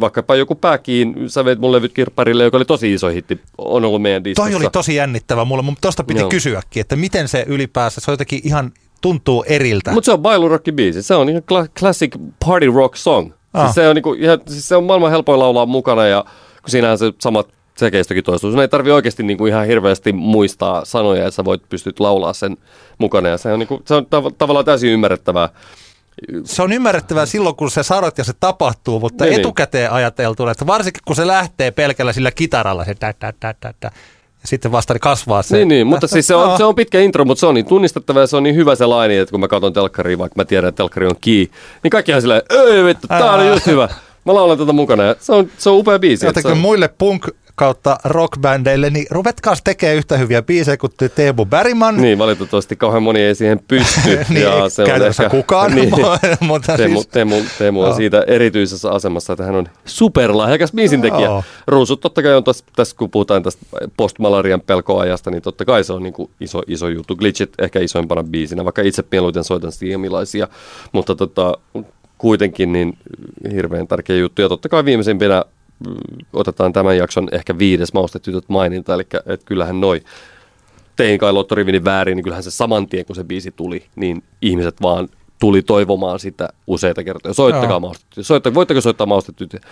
vaikkapa joku pääkiin, sä veit mun levyt kirpparille, joka oli tosi iso hitti, on ollut meidän diskossa. Toi oli tosi jännittävä mulle, mutta tosta piti Joo. kysyäkin, että miten se ylipäänsä, se on jotenkin ihan tuntuu eriltä. Mutta se on bailurokki biisi, se on ihan classic party rock song. Ah. Siis se, on niinku, ihan, siis se on maailman helpoin laulaa mukana ja kun siinähän se samat sekeistokin toistuu. Sun ei tarvi oikeasti niinku ihan hirveästi muistaa sanoja, että sä voit pystyt laulaa sen mukana ja se on, niinku, se on tav- tavallaan täysin ymmärrettävää se on ymmärrettävää silloin, kun se sanot ja se tapahtuu, mutta niin, niin. etukäteen ajateltuna, että varsinkin kun se lähtee pelkällä sillä kitaralla, se tä, tä, tä, tä, tä, ja sitten vasta kasvaa se. Niin, niin mutta siis se on, se on pitkä intro, mutta se on niin tunnistettava ja se on niin hyvä se laini, että kun mä katson telkkaria, vaikka mä tiedän, että telkkari on key, niin kaikkihan silleen, ei vittu, tää on just hyvä. Mä laulan tätä mukana ja se on, se on upea biisi. Jotenkin on... muille punk kautta rockbändeille, niin ruvetkaas tekee yhtä hyviä biisejä kuin Teemu Bäriman. Niin, valitettavasti kauhean moni ei siihen pysty. niin, ja se on ehkä, kukaan. niin, mutta Teemu, siis... Teemu, Teemu on siitä erityisessä asemassa, että hän on superlahjakas biisintekijä. Ruusut totta kai on tässä, tässä kun puhutaan tästä postmalarian pelkoajasta, niin totta kai se on niin kuin iso, iso juttu. Glitchit ehkä isoimpana biisinä, vaikka itse mieluiten soitan stiemilaisia, mutta tota, kuitenkin niin hirveän tärkeä juttu. Ja totta kai viimeisimpänä otetaan tämän jakson ehkä viides maustetytöt maininta, eli että kyllähän noi tein kai Lotto Rivinin väärin, niin kyllähän se saman tien, kun se biisi tuli, niin ihmiset vaan tuli toivomaan sitä useita kertoja. Soittakaa maustetytöt. Soittakaa, voitteko soittaa maustetytöt?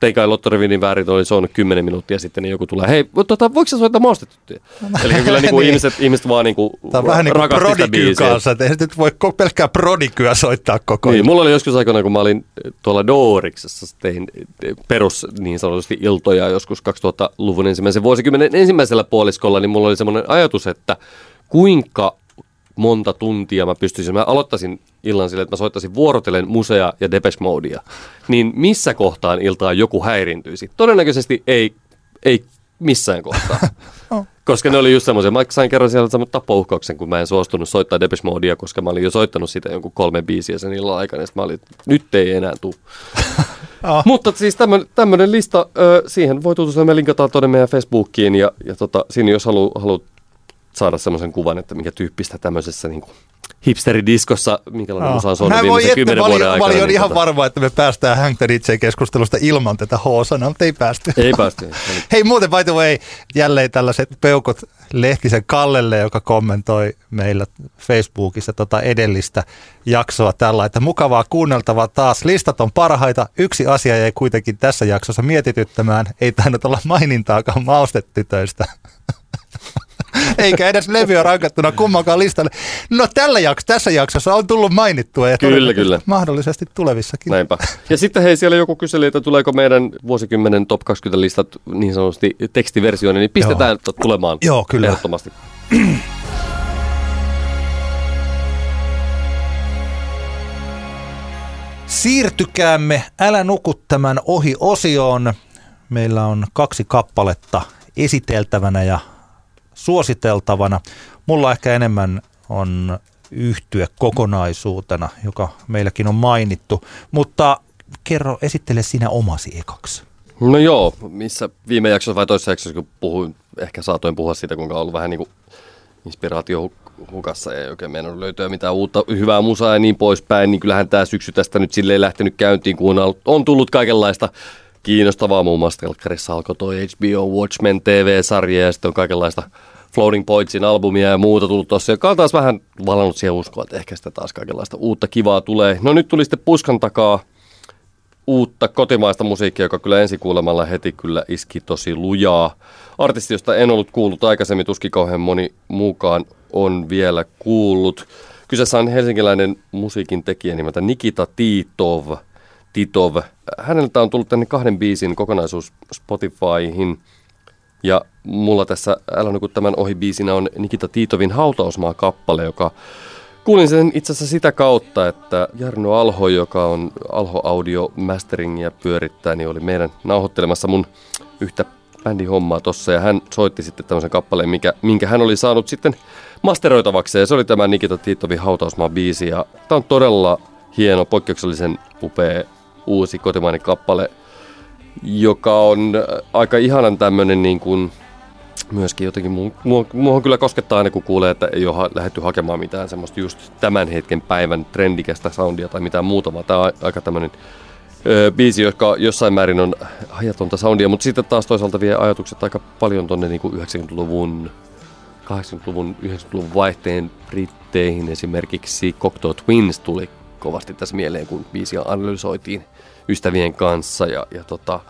Teikä Lottorivinin väärin oli soinut 10 minuuttia sitten, niin joku tulee, hei, tota, voiko sä soittaa maustetyttöjä? Eli kyllä niin kuin niin. ihmiset, ihmiset vaan niin kuin Tämä on vähän niin kuin prodikyy kanssa, että ei nyt voi pelkkää prodikyä soittaa koko ajan. Niin, mulla oli joskus aikana, kun mä olin tuolla Dooriksessa, tein perus niin sanotusti iltoja joskus 2000-luvun ensimmäisen vuosikymmenen ensimmäisellä puoliskolla, niin mulla oli semmoinen ajatus, että kuinka monta tuntia mä pystyisin, mä aloittaisin illan sille, että mä soittaisin vuorotellen musea ja Depeche Modea, niin missä kohtaan iltaa joku häirintyisi? Todennäköisesti ei, ei missään kohtaa. oh. Koska ne oli just semmoisia. Mä sain kerran siellä saman tappouhkauksen, kun mä en suostunut soittaa Depeche Modea, koska mä olin jo soittanut sitä jonkun kolme biisiä sen illan aikana. Ja mä olin, nyt ei enää tuu. oh. Mutta siis tämmöinen lista, ö, siihen voi tutustua. Me linkataan tuonne meidän Facebookiin ja, ja tota, siinä jos haluat halu saada semmoisen kuvan, että mikä tyyppistä tämmöisessä niin kuin hipsteridiskossa, minkälainen musa on soinut viimeisen kymmenen vuoden aikana. Mä olin niin ihan tota... varma, että me päästään Hank keskustelusta ilman tätä H-sanaa, mutta ei päästy. Ei päästy. Hei muuten, by the way, jälleen tällaiset peukot Lehtisen Kallelle, joka kommentoi meillä Facebookissa tota edellistä jaksoa tällä, että mukavaa kuunneltavaa taas. Listat on parhaita. Yksi asia jäi kuitenkin tässä jaksossa mietityttämään. Ei tainnut olla mainintaakaan maustetytöistä. eikä edes levyä rankattuna kummankaan listalle. No tällä jakso, tässä jaksossa on tullut mainittua ja kyllä, kyllä. mahdollisesti tulevissakin. Näinpä. Ja sitten hei, siellä joku kyseli, että tuleeko meidän vuosikymmenen top 20 listat niin sanotusti tekstiversioina, niin pistetään Joo. tulemaan Joo, kyllä. ehdottomasti. Siirtykäämme Älä nuku tämän ohi osioon. Meillä on kaksi kappaletta esiteltävänä ja suositeltavana. Mulla ehkä enemmän on yhtyä kokonaisuutena, joka meilläkin on mainittu, mutta kerro, esittele sinä omasi ekaksi. No joo, missä viime jaksossa vai toisessa jaksossa, kun puhuin, ehkä saatoin puhua siitä, kuinka on ollut vähän niin kuin inspiraatio hukassa ja ei oikein meinannut löytyä mitään uutta hyvää musaa ja niin poispäin, niin kyllähän tämä syksy tästä nyt silleen lähtenyt käyntiin, kun on, on tullut kaikenlaista kiinnostavaa. Muun muassa telkkarissa alkoi toi HBO Watchmen TV-sarja ja sitten on kaikenlaista Floating Pointsin albumia ja muuta tullut tossa, joka on taas vähän valannut siihen uskoa, että ehkä sitä taas kaikenlaista uutta kivaa tulee. No nyt tuli sitten puskan takaa uutta kotimaista musiikkia, joka kyllä ensikuulemalla heti kyllä iski tosi lujaa. Artisti, josta en ollut kuullut aikaisemmin, tuskin kauhean moni muukaan on vielä kuullut. Kyseessä on helsinkiläinen musiikin tekijä nimeltä Nikita Titov. Titov. Häneltä on tullut tänne kahden biisin kokonaisuus Spotifyhin. Ja mulla tässä Älä nuku tämän ohi biisinä on Nikita Titovin hautausmaa-kappale, joka Kuulin sen itse asiassa sitä kautta, että Jarno Alho, joka on Alho Audio Masteringia pyörittää, niin oli meidän nauhoittelemassa mun yhtä bändihommaa tossa ja hän soitti sitten tämmöisen kappaleen, mikä, minkä hän oli saanut sitten masteroitavaksi ja se oli tämä Nikita Tiittovin hautausmaa biisi ja tämä on todella hieno, poikkeuksellisen upea uusi kotimainen kappale, joka on aika ihanan tämmöinen niin kuin myöskin jotenkin, mua, mua kyllä koskettaa aina kun kuulee, että ei ole lähdetty hakemaan mitään semmoista just tämän hetken päivän trendikästä soundia tai mitään muuta, vaan tämä on aika tämmöinen öö, biisi, joka jossain määrin on hajatonta soundia, mutta sitten taas toisaalta vie ajatukset aika paljon tuonne niin 90-luvun 80-luvun, 90-luvun vaihteen britteihin esimerkiksi Cocteau Twins tuli kovasti tässä mieleen, kun biisiä analysoitiin ystävien kanssa ja, ja tota,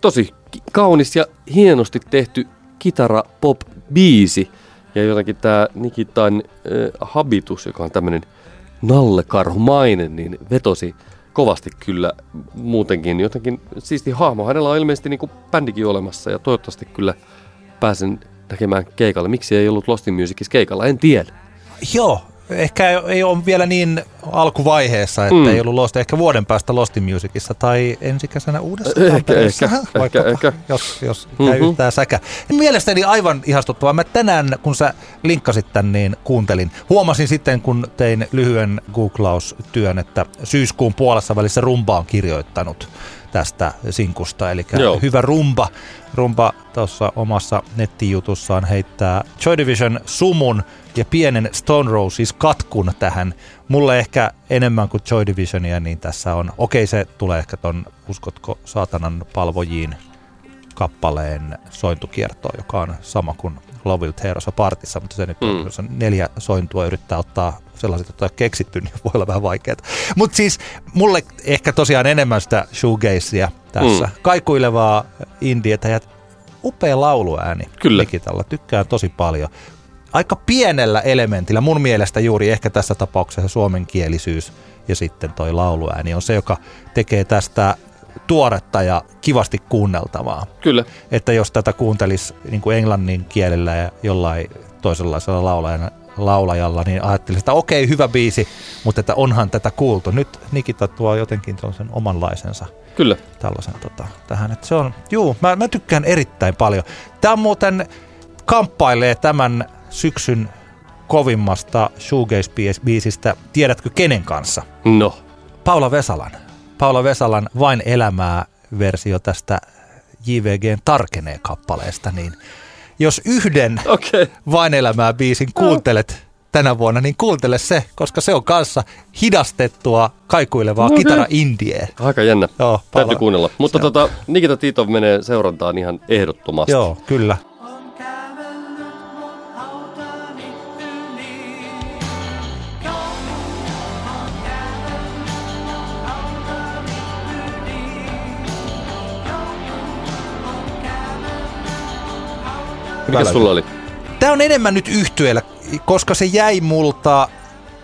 tosi kaunis ja hienosti tehty kitara pop biisi ja jotenkin tämä Nikitan äh, habitus, joka on tämmöinen nallekarhumainen, niin vetosi kovasti kyllä muutenkin jotenkin siisti hahmo. Hänellä on ilmeisesti niin kuin bändikin olemassa ja toivottavasti kyllä pääsen näkemään keikalle. Miksi ei ollut Lost in Musicissa keikalla, en tiedä. Joo, ehkä ei ole vielä niin alkuvaiheessa, että mm. ei ollut Lost, ehkä vuoden päästä Lost Musicissa tai ensi kesänä uudessa ehkä, ehkä, ehkä, ehkä. jos, jos mm-hmm. käy yhtään säkä. Mielestäni aivan ihastuttavaa. Mä tänään, kun sä linkkasit tän, niin kuuntelin. Huomasin sitten, kun tein lyhyen googlaustyön, että syyskuun puolessa välissä Rumba on kirjoittanut tästä sinkusta. Eli Joo. hyvä rumba. Rumba tuossa omassa nettijutussaan heittää Joy Division sumun ja pienen Stone Roses katkun tähän. Mulle ehkä enemmän kuin Joy Divisionia, niin tässä on, okei se tulee ehkä ton Uskotko saatanan palvojiin kappaleen sointukiertoa, joka on sama kuin Love Will Tear partissa, mutta se nyt on, mm. jos on neljä sointua yrittää ottaa sellaiset, jotka on keksitty, niin voi olla vähän vaikeaa. Mutta siis mulle ehkä tosiaan enemmän sitä shoegazea tässä. Mm. Kaikuilevaa indietä ja upea lauluääni Kyllä. Nikitalla. Tykkään tosi paljon. Aika pienellä elementillä, mun mielestä juuri ehkä tässä tapauksessa suomenkielisyys ja sitten toi lauluääni on se, joka tekee tästä tuoretta ja kivasti kuunneltavaa. Kyllä. Että jos tätä kuuntelisi niin kuin englannin kielellä ja jollain toisenlaisella laulajana, laulajalla, niin ajattelin, että okei, hyvä biisi, mutta että onhan tätä kuultu. Nyt Nikita tuo jotenkin sen omanlaisensa. Kyllä. Tällaisen tota, tähän. Että se on, juu, mä, mä tykkään erittäin paljon. Tämä muuten kamppailee tämän syksyn kovimmasta shoegaze-biisistä. Tiedätkö kenen kanssa? No. Paula Vesalan. Paula Vesalan Vain elämää versio tästä JVGn Tarkenee kappaleesta, niin jos yhden okay. Vain elämää biisin kuuntelet tänä vuonna, niin kuuntele se, koska se on kanssa hidastettua, kaikuilevaa okay. kitara indie. Aika jännä. Joo, Täytyy kuunnella. Mutta tota, Nikita Titov menee seurantaan ihan ehdottomasti. Joo, kyllä. Mikä sulla oli? Tämä on enemmän nyt yhtyeellä, koska se jäi multa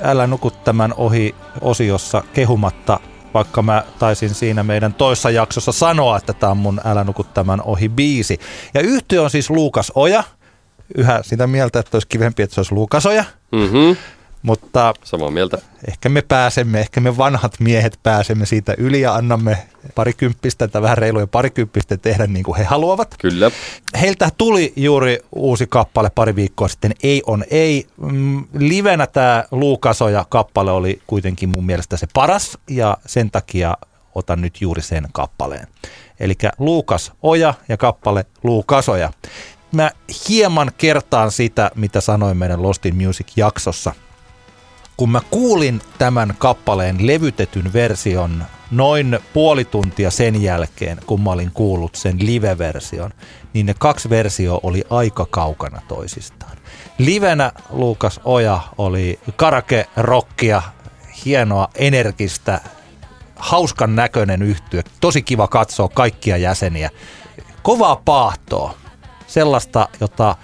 Älä nuku tämän ohi osiossa kehumatta, vaikka mä taisin siinä meidän toissa jaksossa sanoa, että tämä on mun Älä nuku tämän ohi biisi. Ja yhtiö on siis Luukas Oja. Yhä sitä mieltä, että olisi kivempi, että se olisi Luukas Oja. Mm-hmm. Mutta Samaa mieltä. ehkä me pääsemme, ehkä me vanhat miehet pääsemme siitä yli ja annamme parikymppistä tai vähän reiluja parikymppistä tehdä niin kuin he haluavat. Kyllä. Heiltä tuli juuri uusi kappale pari viikkoa sitten, Ei on ei. Mm, livenä tämä Luukasoja kappale oli kuitenkin mun mielestä se paras ja sen takia otan nyt juuri sen kappaleen. Eli Luukas Oja ja kappale Luukasoja. mä hieman kertaan sitä, mitä sanoin meidän Lost in Music-jaksossa. Kun mä kuulin tämän kappaleen levytetyn version noin puoli tuntia sen jälkeen, kun mä olin kuullut sen live-version, niin ne kaksi versio oli aika kaukana toisistaan. Livenä Luukas Oja oli karake-rockia, hienoa, energistä, hauskan näköinen yhtyö. Tosi kiva katsoa kaikkia jäseniä. Kovaa paahtoa. Sellaista, jota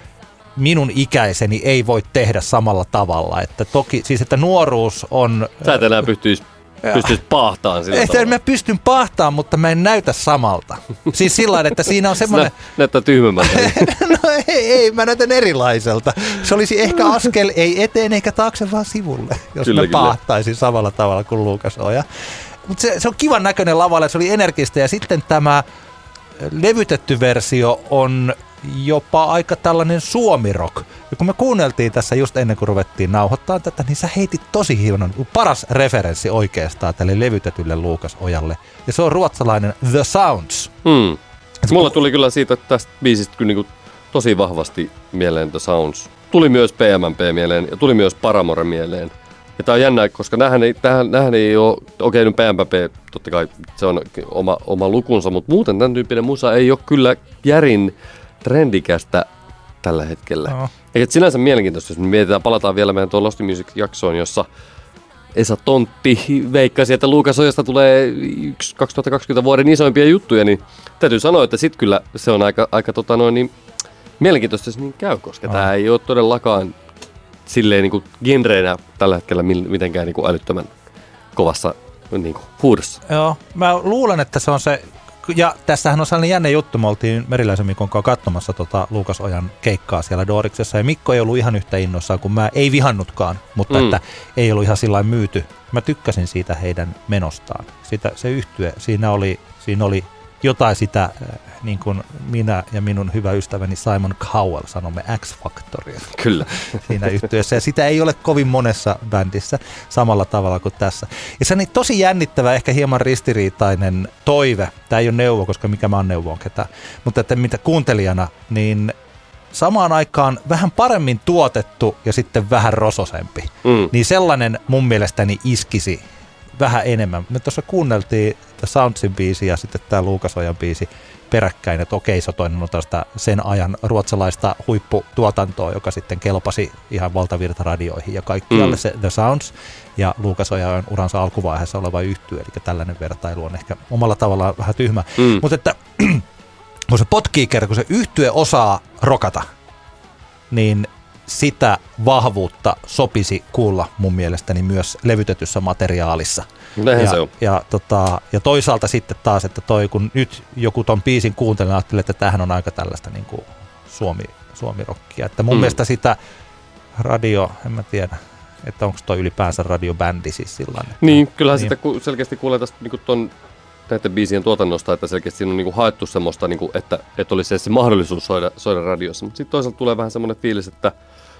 minun ikäiseni ei voi tehdä samalla tavalla. Että toki, siis että nuoruus on... Sä et enää pystyisi pystyisi pahtaan sillä Että tavalla. mä pystyn pahtaan, mutta mä en näytä samalta. Siis sillä että siinä on semmoinen... Nä, näyttää tyhmemmältä. No ei, ei, mä näytän erilaiselta. Se olisi ehkä askel ei eteen eikä taakse, vaan sivulle, jos Kyllä, mä kyllä. pahtaisin samalla tavalla kuin Luukas Oja. Mutta se, se on kivan näköinen lavalle, se oli energistä ja sitten tämä levytetty versio on jopa aika tällainen suomirok. Ja kun me kuunneltiin tässä just ennen kuin ruvettiin nauhoittaa tätä, niin sä heitit tosi hienon, paras referenssi oikeastaan tälle levytetylle Luukas Ojalle. Ja se on ruotsalainen The Sounds. Hmm. Mulla tuli kyllä siitä tästä biisistä kyllä niin tosi vahvasti mieleen The Sounds. Tuli myös PMMP mieleen ja tuli myös Paramore mieleen. Ja tää on jännä, koska nämähän ei, tämähän, nämähän ei ole, okei nyt PMMP, totta kai se on oma, oma lukunsa, mutta muuten tämän tyyppinen musa ei ole kyllä järin trendikästä tällä hetkellä. No. Eikä sinänsä mielenkiintoista, jos me mietitään, palataan vielä meidän tuon Lost Music-jaksoon, jossa Esa Tontti veikkasi, että Luukas Ojasta tulee yksi 2020 vuoden isoimpia juttuja, niin täytyy sanoa, että sit kyllä se on aika, aika tota noin, niin mielenkiintoista, jos niin käy, koska Aa. tämä ei ole todellakaan silleen niin kuin genreenä tällä hetkellä mitenkään niin kuin älyttömän kovassa niin kuin huudossa. Joo, mä luulen, että se on se, ja tässähän on sellainen jännä juttu, me oltiin Meriläisen Mikon kanssa katsomassa tota Luukas Ojan keikkaa siellä Doriksessa, ja Mikko ei ollut ihan yhtä innoissaan kuin mä, ei vihannutkaan, mutta Mm. että ei ollut ihan sillä myyty. Mä tykkäsin siitä heidän menostaan. Sitä, se yhtye, siinä oli, siinä oli jotain sitä, äh, niin kuin minä ja minun hyvä ystäväni Simon Cowell sanomme X-Factoria Kyllä. siinä yhtiössä. Ja sitä ei ole kovin monessa bändissä samalla tavalla kuin tässä. Ja se on niin tosi jännittävä, ehkä hieman ristiriitainen toive. Tämä ei ole neuvo, koska mikä mä oon neuvoon ketään. Mutta että mitä kuuntelijana, niin samaan aikaan vähän paremmin tuotettu ja sitten vähän rososempi. Mm. Niin sellainen mun mielestäni iskisi vähän enemmän. Me tuossa kuunneltiin The Soundsin biisi ja sitten tämä Luukasojan biisi peräkkäin, että okei, se toinen on tästä sen ajan ruotsalaista huipputuotantoa, joka sitten kelpasi ihan valtavirtaradioihin ja kaikkialle Mm. se The Sounds. Ja Luukas on uransa alkuvaiheessa oleva yhtyö, eli tällainen vertailu on ehkä omalla tavallaan vähän tyhmä. Mm. Mutta että kun se potkii kerran, kun se yhtye osaa rokata, niin sitä vahvuutta sopisi kuulla mun mielestäni myös levytetyssä materiaalissa. Näinhän ja, se on. Ja, tota, ja toisaalta sitten taas, että toi, kun nyt joku ton biisin kuuntelee, ajattelee, että tämähän on aika tällaista niin kuin suomi, suomirokkia. Että mun Mm. mielestä sitä radio, en mä tiedä, että onko toi ylipäänsä radiobändi siis että- Niin, kyllähän niin. sitä ku, selkeästi kuulee tästä niin ton, näiden biisien tuotannosta, että selkeästi siinä on niin haettu semmoista, niin kuin, että, että olisi se mahdollisuus soida, soida radiossa. Mutta sitten toisaalta tulee vähän semmoinen fiilis, että,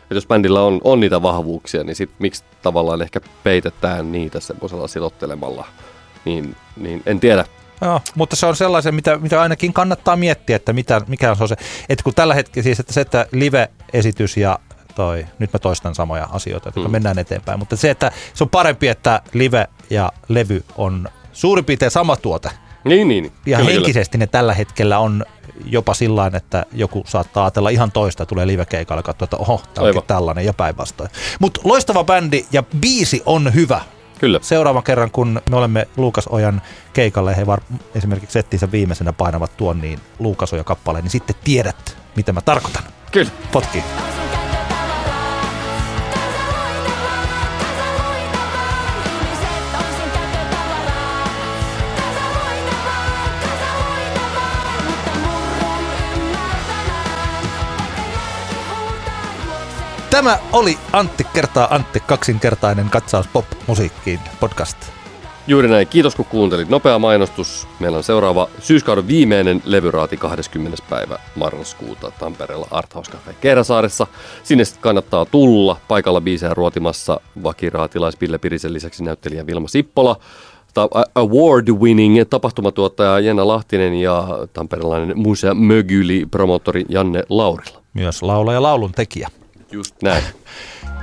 että jos bändillä on, on niitä vahvuuksia, niin sit miksi tavallaan ehkä peitetään niitä semmoisella silottelemalla. Niin, niin en tiedä. Joo, mutta se on sellaisen, mitä, mitä ainakin kannattaa miettiä, että mitä, mikä on se, että kun tällä hetkellä siis, että se, että live-esitys ja toi, nyt mä toistan samoja asioita, että Mm. mm. mennään eteenpäin, mutta se, että se on parempi, että live ja levy on suurin piirtein sama tuote. Niin, niin. niin. Ja Kyllä, henkisesti ne tällä hetkellä on jopa sillä että joku saattaa ajatella ihan toista, tulee live-keikalle katsoa, että oho, tämä onkin tällainen ja päinvastoin. Mutta loistava bändi ja biisi on hyvä Kyllä. seuraavan kerran, kun me olemme Luukas Ojan keikalle, he var, esimerkiksi settinsä viimeisenä painavat tuon niin Luukas Oja kappaleen, niin sitten tiedät, mitä mä tarkoitan. Kyllä. Potki. Tämä oli Antti kertaa Antti, kaksinkertainen katsaus pop-musiikkiin podcast. Juuri näin. Kiitos kun kuuntelit. Nopea mainostus. Meillä on seuraava syyskauden viimeinen levyraati 20. päivä marraskuuta Tampereella Arthouse Cafe Keerasaaressa. Sinne kannattaa tulla. Paikalla biisejä ruotimassa vakiraatilais Ville Pirisen lisäksi näyttelijä Vilma Sippola. award-winning tapahtumatuottaja Jenna Lahtinen ja tamperelainen musea mögyli promoottori Janne Laurila. Myös laula ja laulun tekijä. Just näin.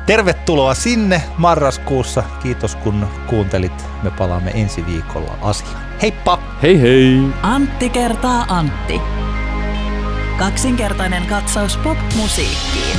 Tervetuloa sinne marraskuussa. Kiitos kun kuuntelit. Me palaamme ensi viikolla asiaan. Heippa! Hei hei! Antti kertaa Antti. Kaksinkertainen katsaus pop-musiikkiin.